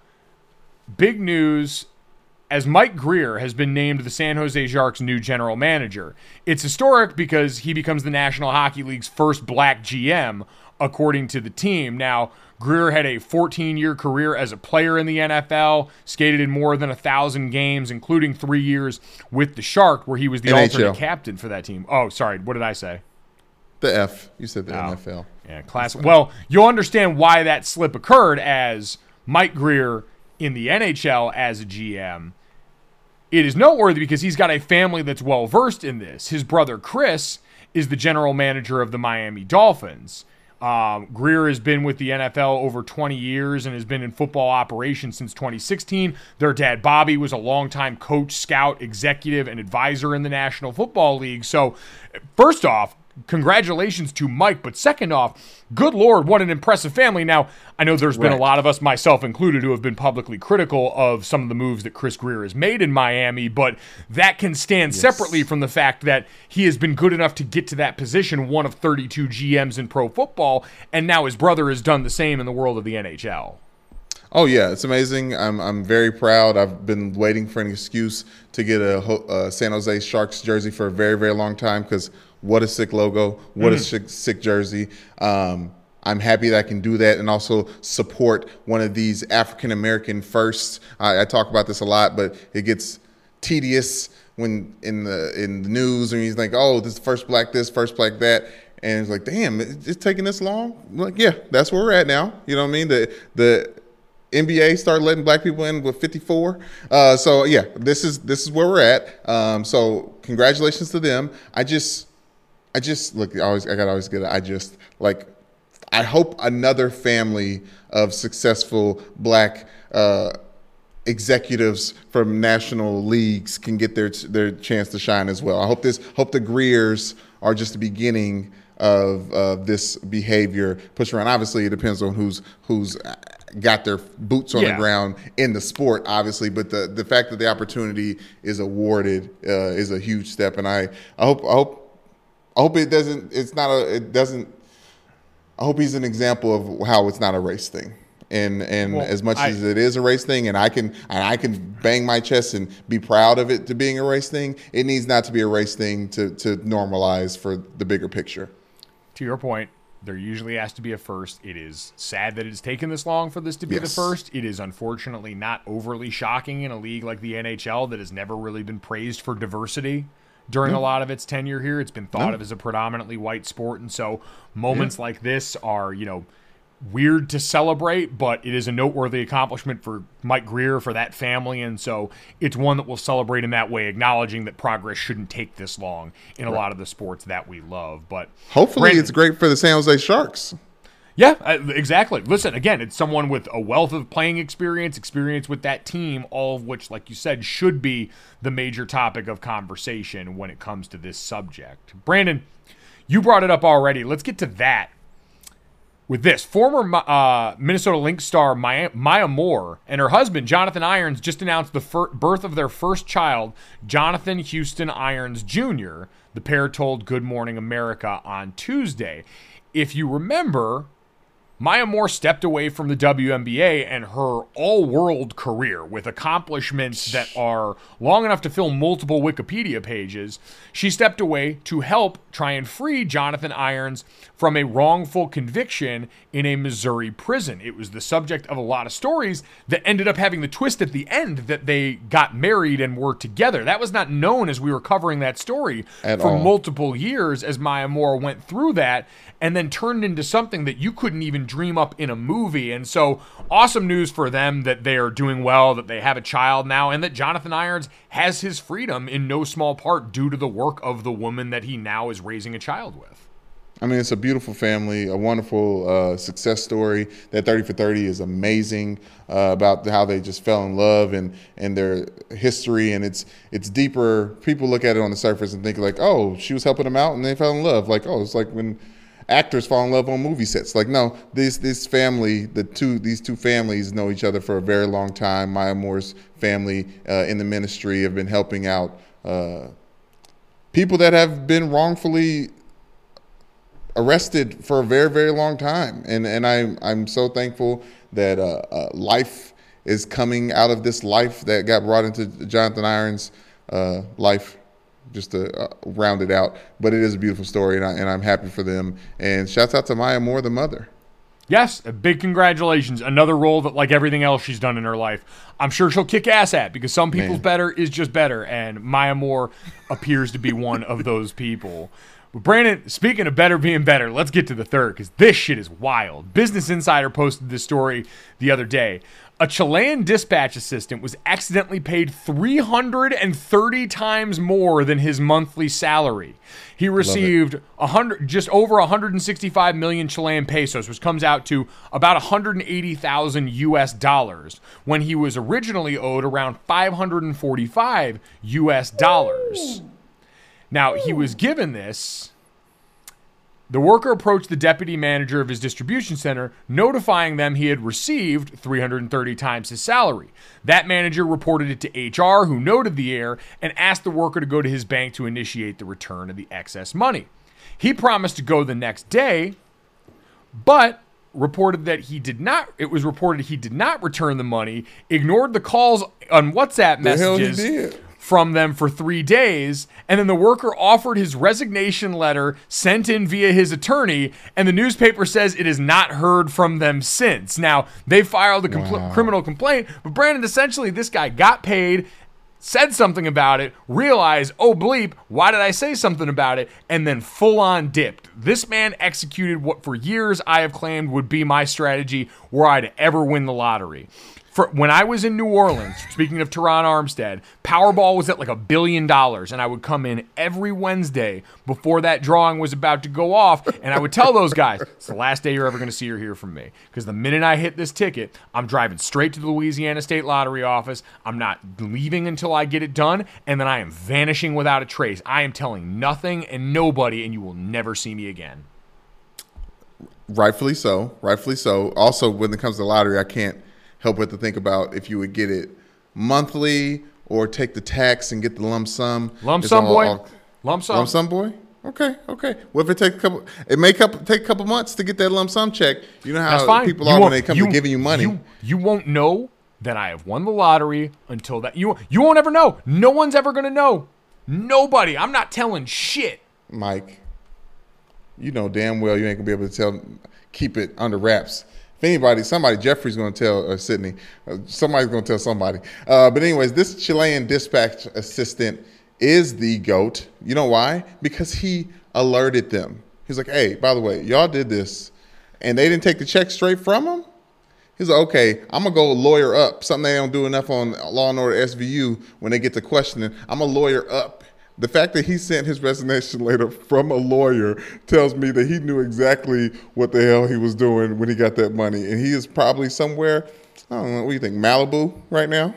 Big news as Mike Grier has been named the San Jose Sharks' new general manager. It's historic because he becomes the National Hockey League's first black GM, according to the team. Now, Grier had a 14 year career as a player in the NFL, skated in more than a thousand games, including three years with the Shark, where he was the NHL. alternate captain for that team. Oh, sorry, what did I say? The F. You said the oh, NFL. Yeah, class. Well, you'll understand why that slip occurred as Mike Grier in the NHL as a GM. It is noteworthy because he's got a family that's well versed in this. His brother Chris is the general manager of the Miami Dolphins. Um, Grier has been with the NFL over 20 years and has been in football operations since 2016. Their dad, Bobby, was a longtime coach, scout, executive, and advisor in the National Football League. So, first off, congratulations to Mike. But second off, good Lord, what an impressive family. Now, I know there's been a lot of us, myself included, who have been publicly critical of some of the moves that Chris Grier has made in Miami, but that can stand yes. separately from the fact that he has been good enough to get to that position, one of 32 GMs in pro football, and now his brother has done the same in the world of the NHL. Oh yeah, it's amazing. I'm I'm very proud. I've been waiting for an excuse to get a, a uh, San Jose Sharks jersey for a very very long time because what a sick logo, what a sick, sick jersey. Um, I'm happy that I can do that and also support one of these African American firsts. I, I talk about this a lot, but it gets tedious when in the in the news and he's like, oh, this is first black this, first black that. And it's like, damn, it- it's taking this long. I'm like, yeah, that's where we're at now. You know what I mean? The the NBA started letting black people in with 54. Uh, so yeah, this is this is where we're at. Um, so congratulations to them. I just I just look. I always I got always get. it. I just like. I hope another family of successful black uh, executives from national leagues can get their their chance to shine as well. I hope this hope the Griers are just the beginning of of this behavior push around. Obviously, it depends on who's who's got their boots on Yeah. the ground in the sport, obviously. But the the fact that the opportunity is awarded uh, is a huge step, and I I hope I hope I hope it doesn't. It's not a. It doesn't. I hope he's an example of how it's not a race thing. And and Well, as much I- as it is a race thing, and I can and I can bang my chest and be proud of it to being a race thing, it needs not to be a race thing to to normalize for the bigger picture. to your point, there usually has to be a first. It is sad that it's taken this long for this to be the first. It is unfortunately not overly shocking in a league like the NHL that has never really been praised for diversity during a lot of its tenure here. It's been thought of as a predominantly white sport, and so moments like this are, you know, weird to celebrate, but it is a noteworthy accomplishment for Mike Grier, for that family, and so it's one that we'll celebrate in that way, acknowledging that progress shouldn't take this long in a lot of the sports that we love. But Hopefully, Brandon- it's great for the San Jose Sharks. Yeah, exactly. Listen, again, it's someone with a wealth of playing experience, experience with that team, all of which, like you said, should be the major topic of conversation when it comes to this subject. Brandon, you brought it up already. Let's get to that. With this, former uh, Minnesota Lynx star Maya, Maya Moore and her husband Jonathan Irons just announced the fir- birth of their first child, Jonathan Houston Irons Jr. The pair told Good Morning America on Tuesday. If you remember, Maya Moore stepped away from the WNBA and her all world career with accomplishments that are long enough to fill multiple Wikipedia pages. She stepped away to help try and free Jonathan Irons from a wrongful conviction in a Missouri prison. It was the subject of a lot of stories that ended up having the twist at the end that they got married and were together. That was not known as we were covering that story At for all. multiple years as Maya Moore went through that and then turned into something that you couldn't even dream up in a movie. And so, awesome news for them that they are doing well, that they have a child now, and that Jonathan Irons has his freedom in no small part due to the work of the woman that he now is raising a child with. I mean, it's a beautiful family, a wonderful uh, success story. That 30 for 30 is amazing uh, about how they just fell in love and, and their history. And it's it's deeper. People look at it on the surface and think like, oh, she was helping them out and they fell in love. Like, oh, it's like when actors fall in love on movie sets. Like, no, this this family, the two these two families know each other for a very long time. Maya Moore's family uh, in the ministry have been helping out uh, people that have been wrongfully arrested for a very very long time and and I'm I'm so thankful that uh, uh, life is coming out of this life that got brought into Jonathan Irons uh, life just to uh, round it out but it is a beautiful story and, I, and I'm happy for them and shouts out to Maya Moore the mother Yes, a big congratulations. Another role that, like everything else she's done in her life, I'm sure she'll kick ass at because some people's Man. better is just better. And Maya Moore appears to be one of those people. But Brandon, speaking of better being better, let's get to the third because this shit is wild. Business Insider posted this story the other day. A Chilean dispatch assistant was accidentally paid 330 times more than his monthly salary. He received hundred, just over 165 million Chilean pesos, which comes out to about 180,000 U.S. dollars, when he was originally owed around 545 U.S. dollars. Now he was given this. The worker approached the deputy manager of his distribution center, notifying them he had received 330 times his salary. That manager reported it to HR, who noted the error and asked the worker to go to his bank to initiate the return of the excess money. He promised to go the next day, but reported that he did not it was reported he did not return the money ignored the calls on whatsapp The messages did. From them for three days. And then the worker offered his resignation letter sent in via his attorney. And the newspaper says it has not heard from them since. Now, they filed a compl- wow. criminal complaint, but Brandon, essentially, this guy got paid said something about it, realized, oh bleep, why did I say something about it? And then full on dipped. This man executed what for years I have claimed would be my strategy were I to ever win the lottery for when I was in New Orleans, speaking of Terron Armstead, Powerball was at like a billion dollars, and I would come in every Wednesday before that drawing was about to go off, and I would tell those guys, "It's the last day you're ever going to see or hear from me." Because the minute I hit this ticket, I'm driving straight to the Louisiana State Lottery office. I'm not leaving until I get it done, and then I am vanishing without a trace. I am telling nothing and nobody, and you will never see me again. Rightfully so. Rightfully so. Also, when it comes to lottery, I can't help with to think about if you would get it monthly or take the tax and get the lump sum. Lump sum, all, boy. All, lump sum. Lump sum, boy. Okay, okay. Well, if it takes a couple, it may couple, take a couple months to get that lump sum check. You know how people you are when they come you, to giving you money. You, you won't know that I have won the lottery until that. You you won't ever know. No one's ever gonna know. Nobody. I'm not telling shit. Mike, you know damn well you ain't gonna be able to tell. Keep it under wraps if anybody, somebody, Jeffrey's going to tell uh, Sydney. Uh, somebody's going to tell somebody. Uh, but anyways, this Chilean dispatch assistant is the goat. You know why? Because he alerted them. He's like, "Hey, by the way, y'all did this, and they didn't take the check straight from him." He's like, "Okay, I'm gonna go lawyer up. Something they don't do enough on Law and Order SVU when they get to questioning. I'm a lawyer up the fact that he sent his resignation letter from a lawyer tells me that he knew exactly what the hell he was doing when he got that money. And he is probably somewhere, I don't know, what do you think, Malibu right now?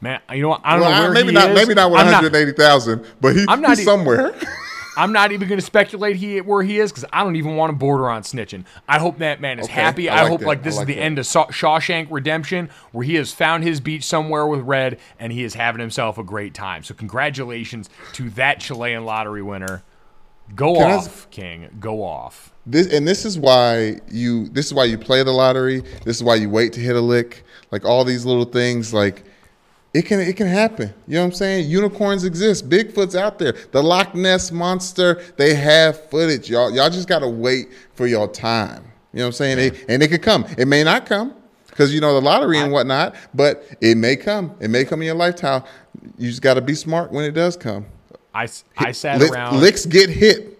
Man, you know what? I don't well, know where maybe not, is. Maybe not 180,000, but he, I'm not he's e- somewhere. <laughs> I'm not even going to speculate he where he is because I don't even want to border on snitching. I hope that man is okay, happy. I, like hope that. like this like is the that. end of Shawshank Redemption, where he has found his beach somewhere with Red and he is having himself a great time. So congratulations to that Chilean lottery winner. Go Can off, I, King. Go off. This and this is why you. This is why you play the lottery. This is why you wait to hit a lick. Like all these little things, like it can it can happen. You know what I'm saying? Unicorns exist. Bigfoot's out there. The Loch Ness monster, they have footage. Y'all y'all just gotta wait for your time. You know what I'm saying? It, and it could come. It may not come because you know the lottery and whatnot, but it may come. It may come in your lifetime. You just got to be smart when it does come. I, I sat around. Licks get hit.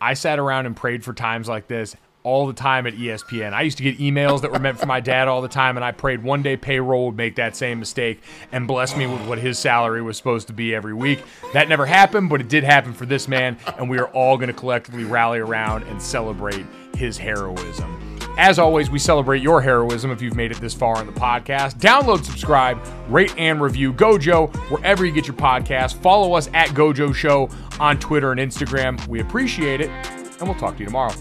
I sat around and prayed for times like this all the time at ESPN. I used to get emails that were meant for my dad all the time, and I prayed one day payroll would make that same mistake and bless me with what his salary was supposed to be every week. That never happened, but it did happen for this man, and we are all going to collectively rally around and celebrate his heroism. As always, we celebrate your heroism if you've made it this far in the podcast. Download, subscribe, rate, and review Gojo wherever you get your podcast. Follow us at Gojo Show on Twitter and Instagram. We appreciate it, and we'll talk to you tomorrow.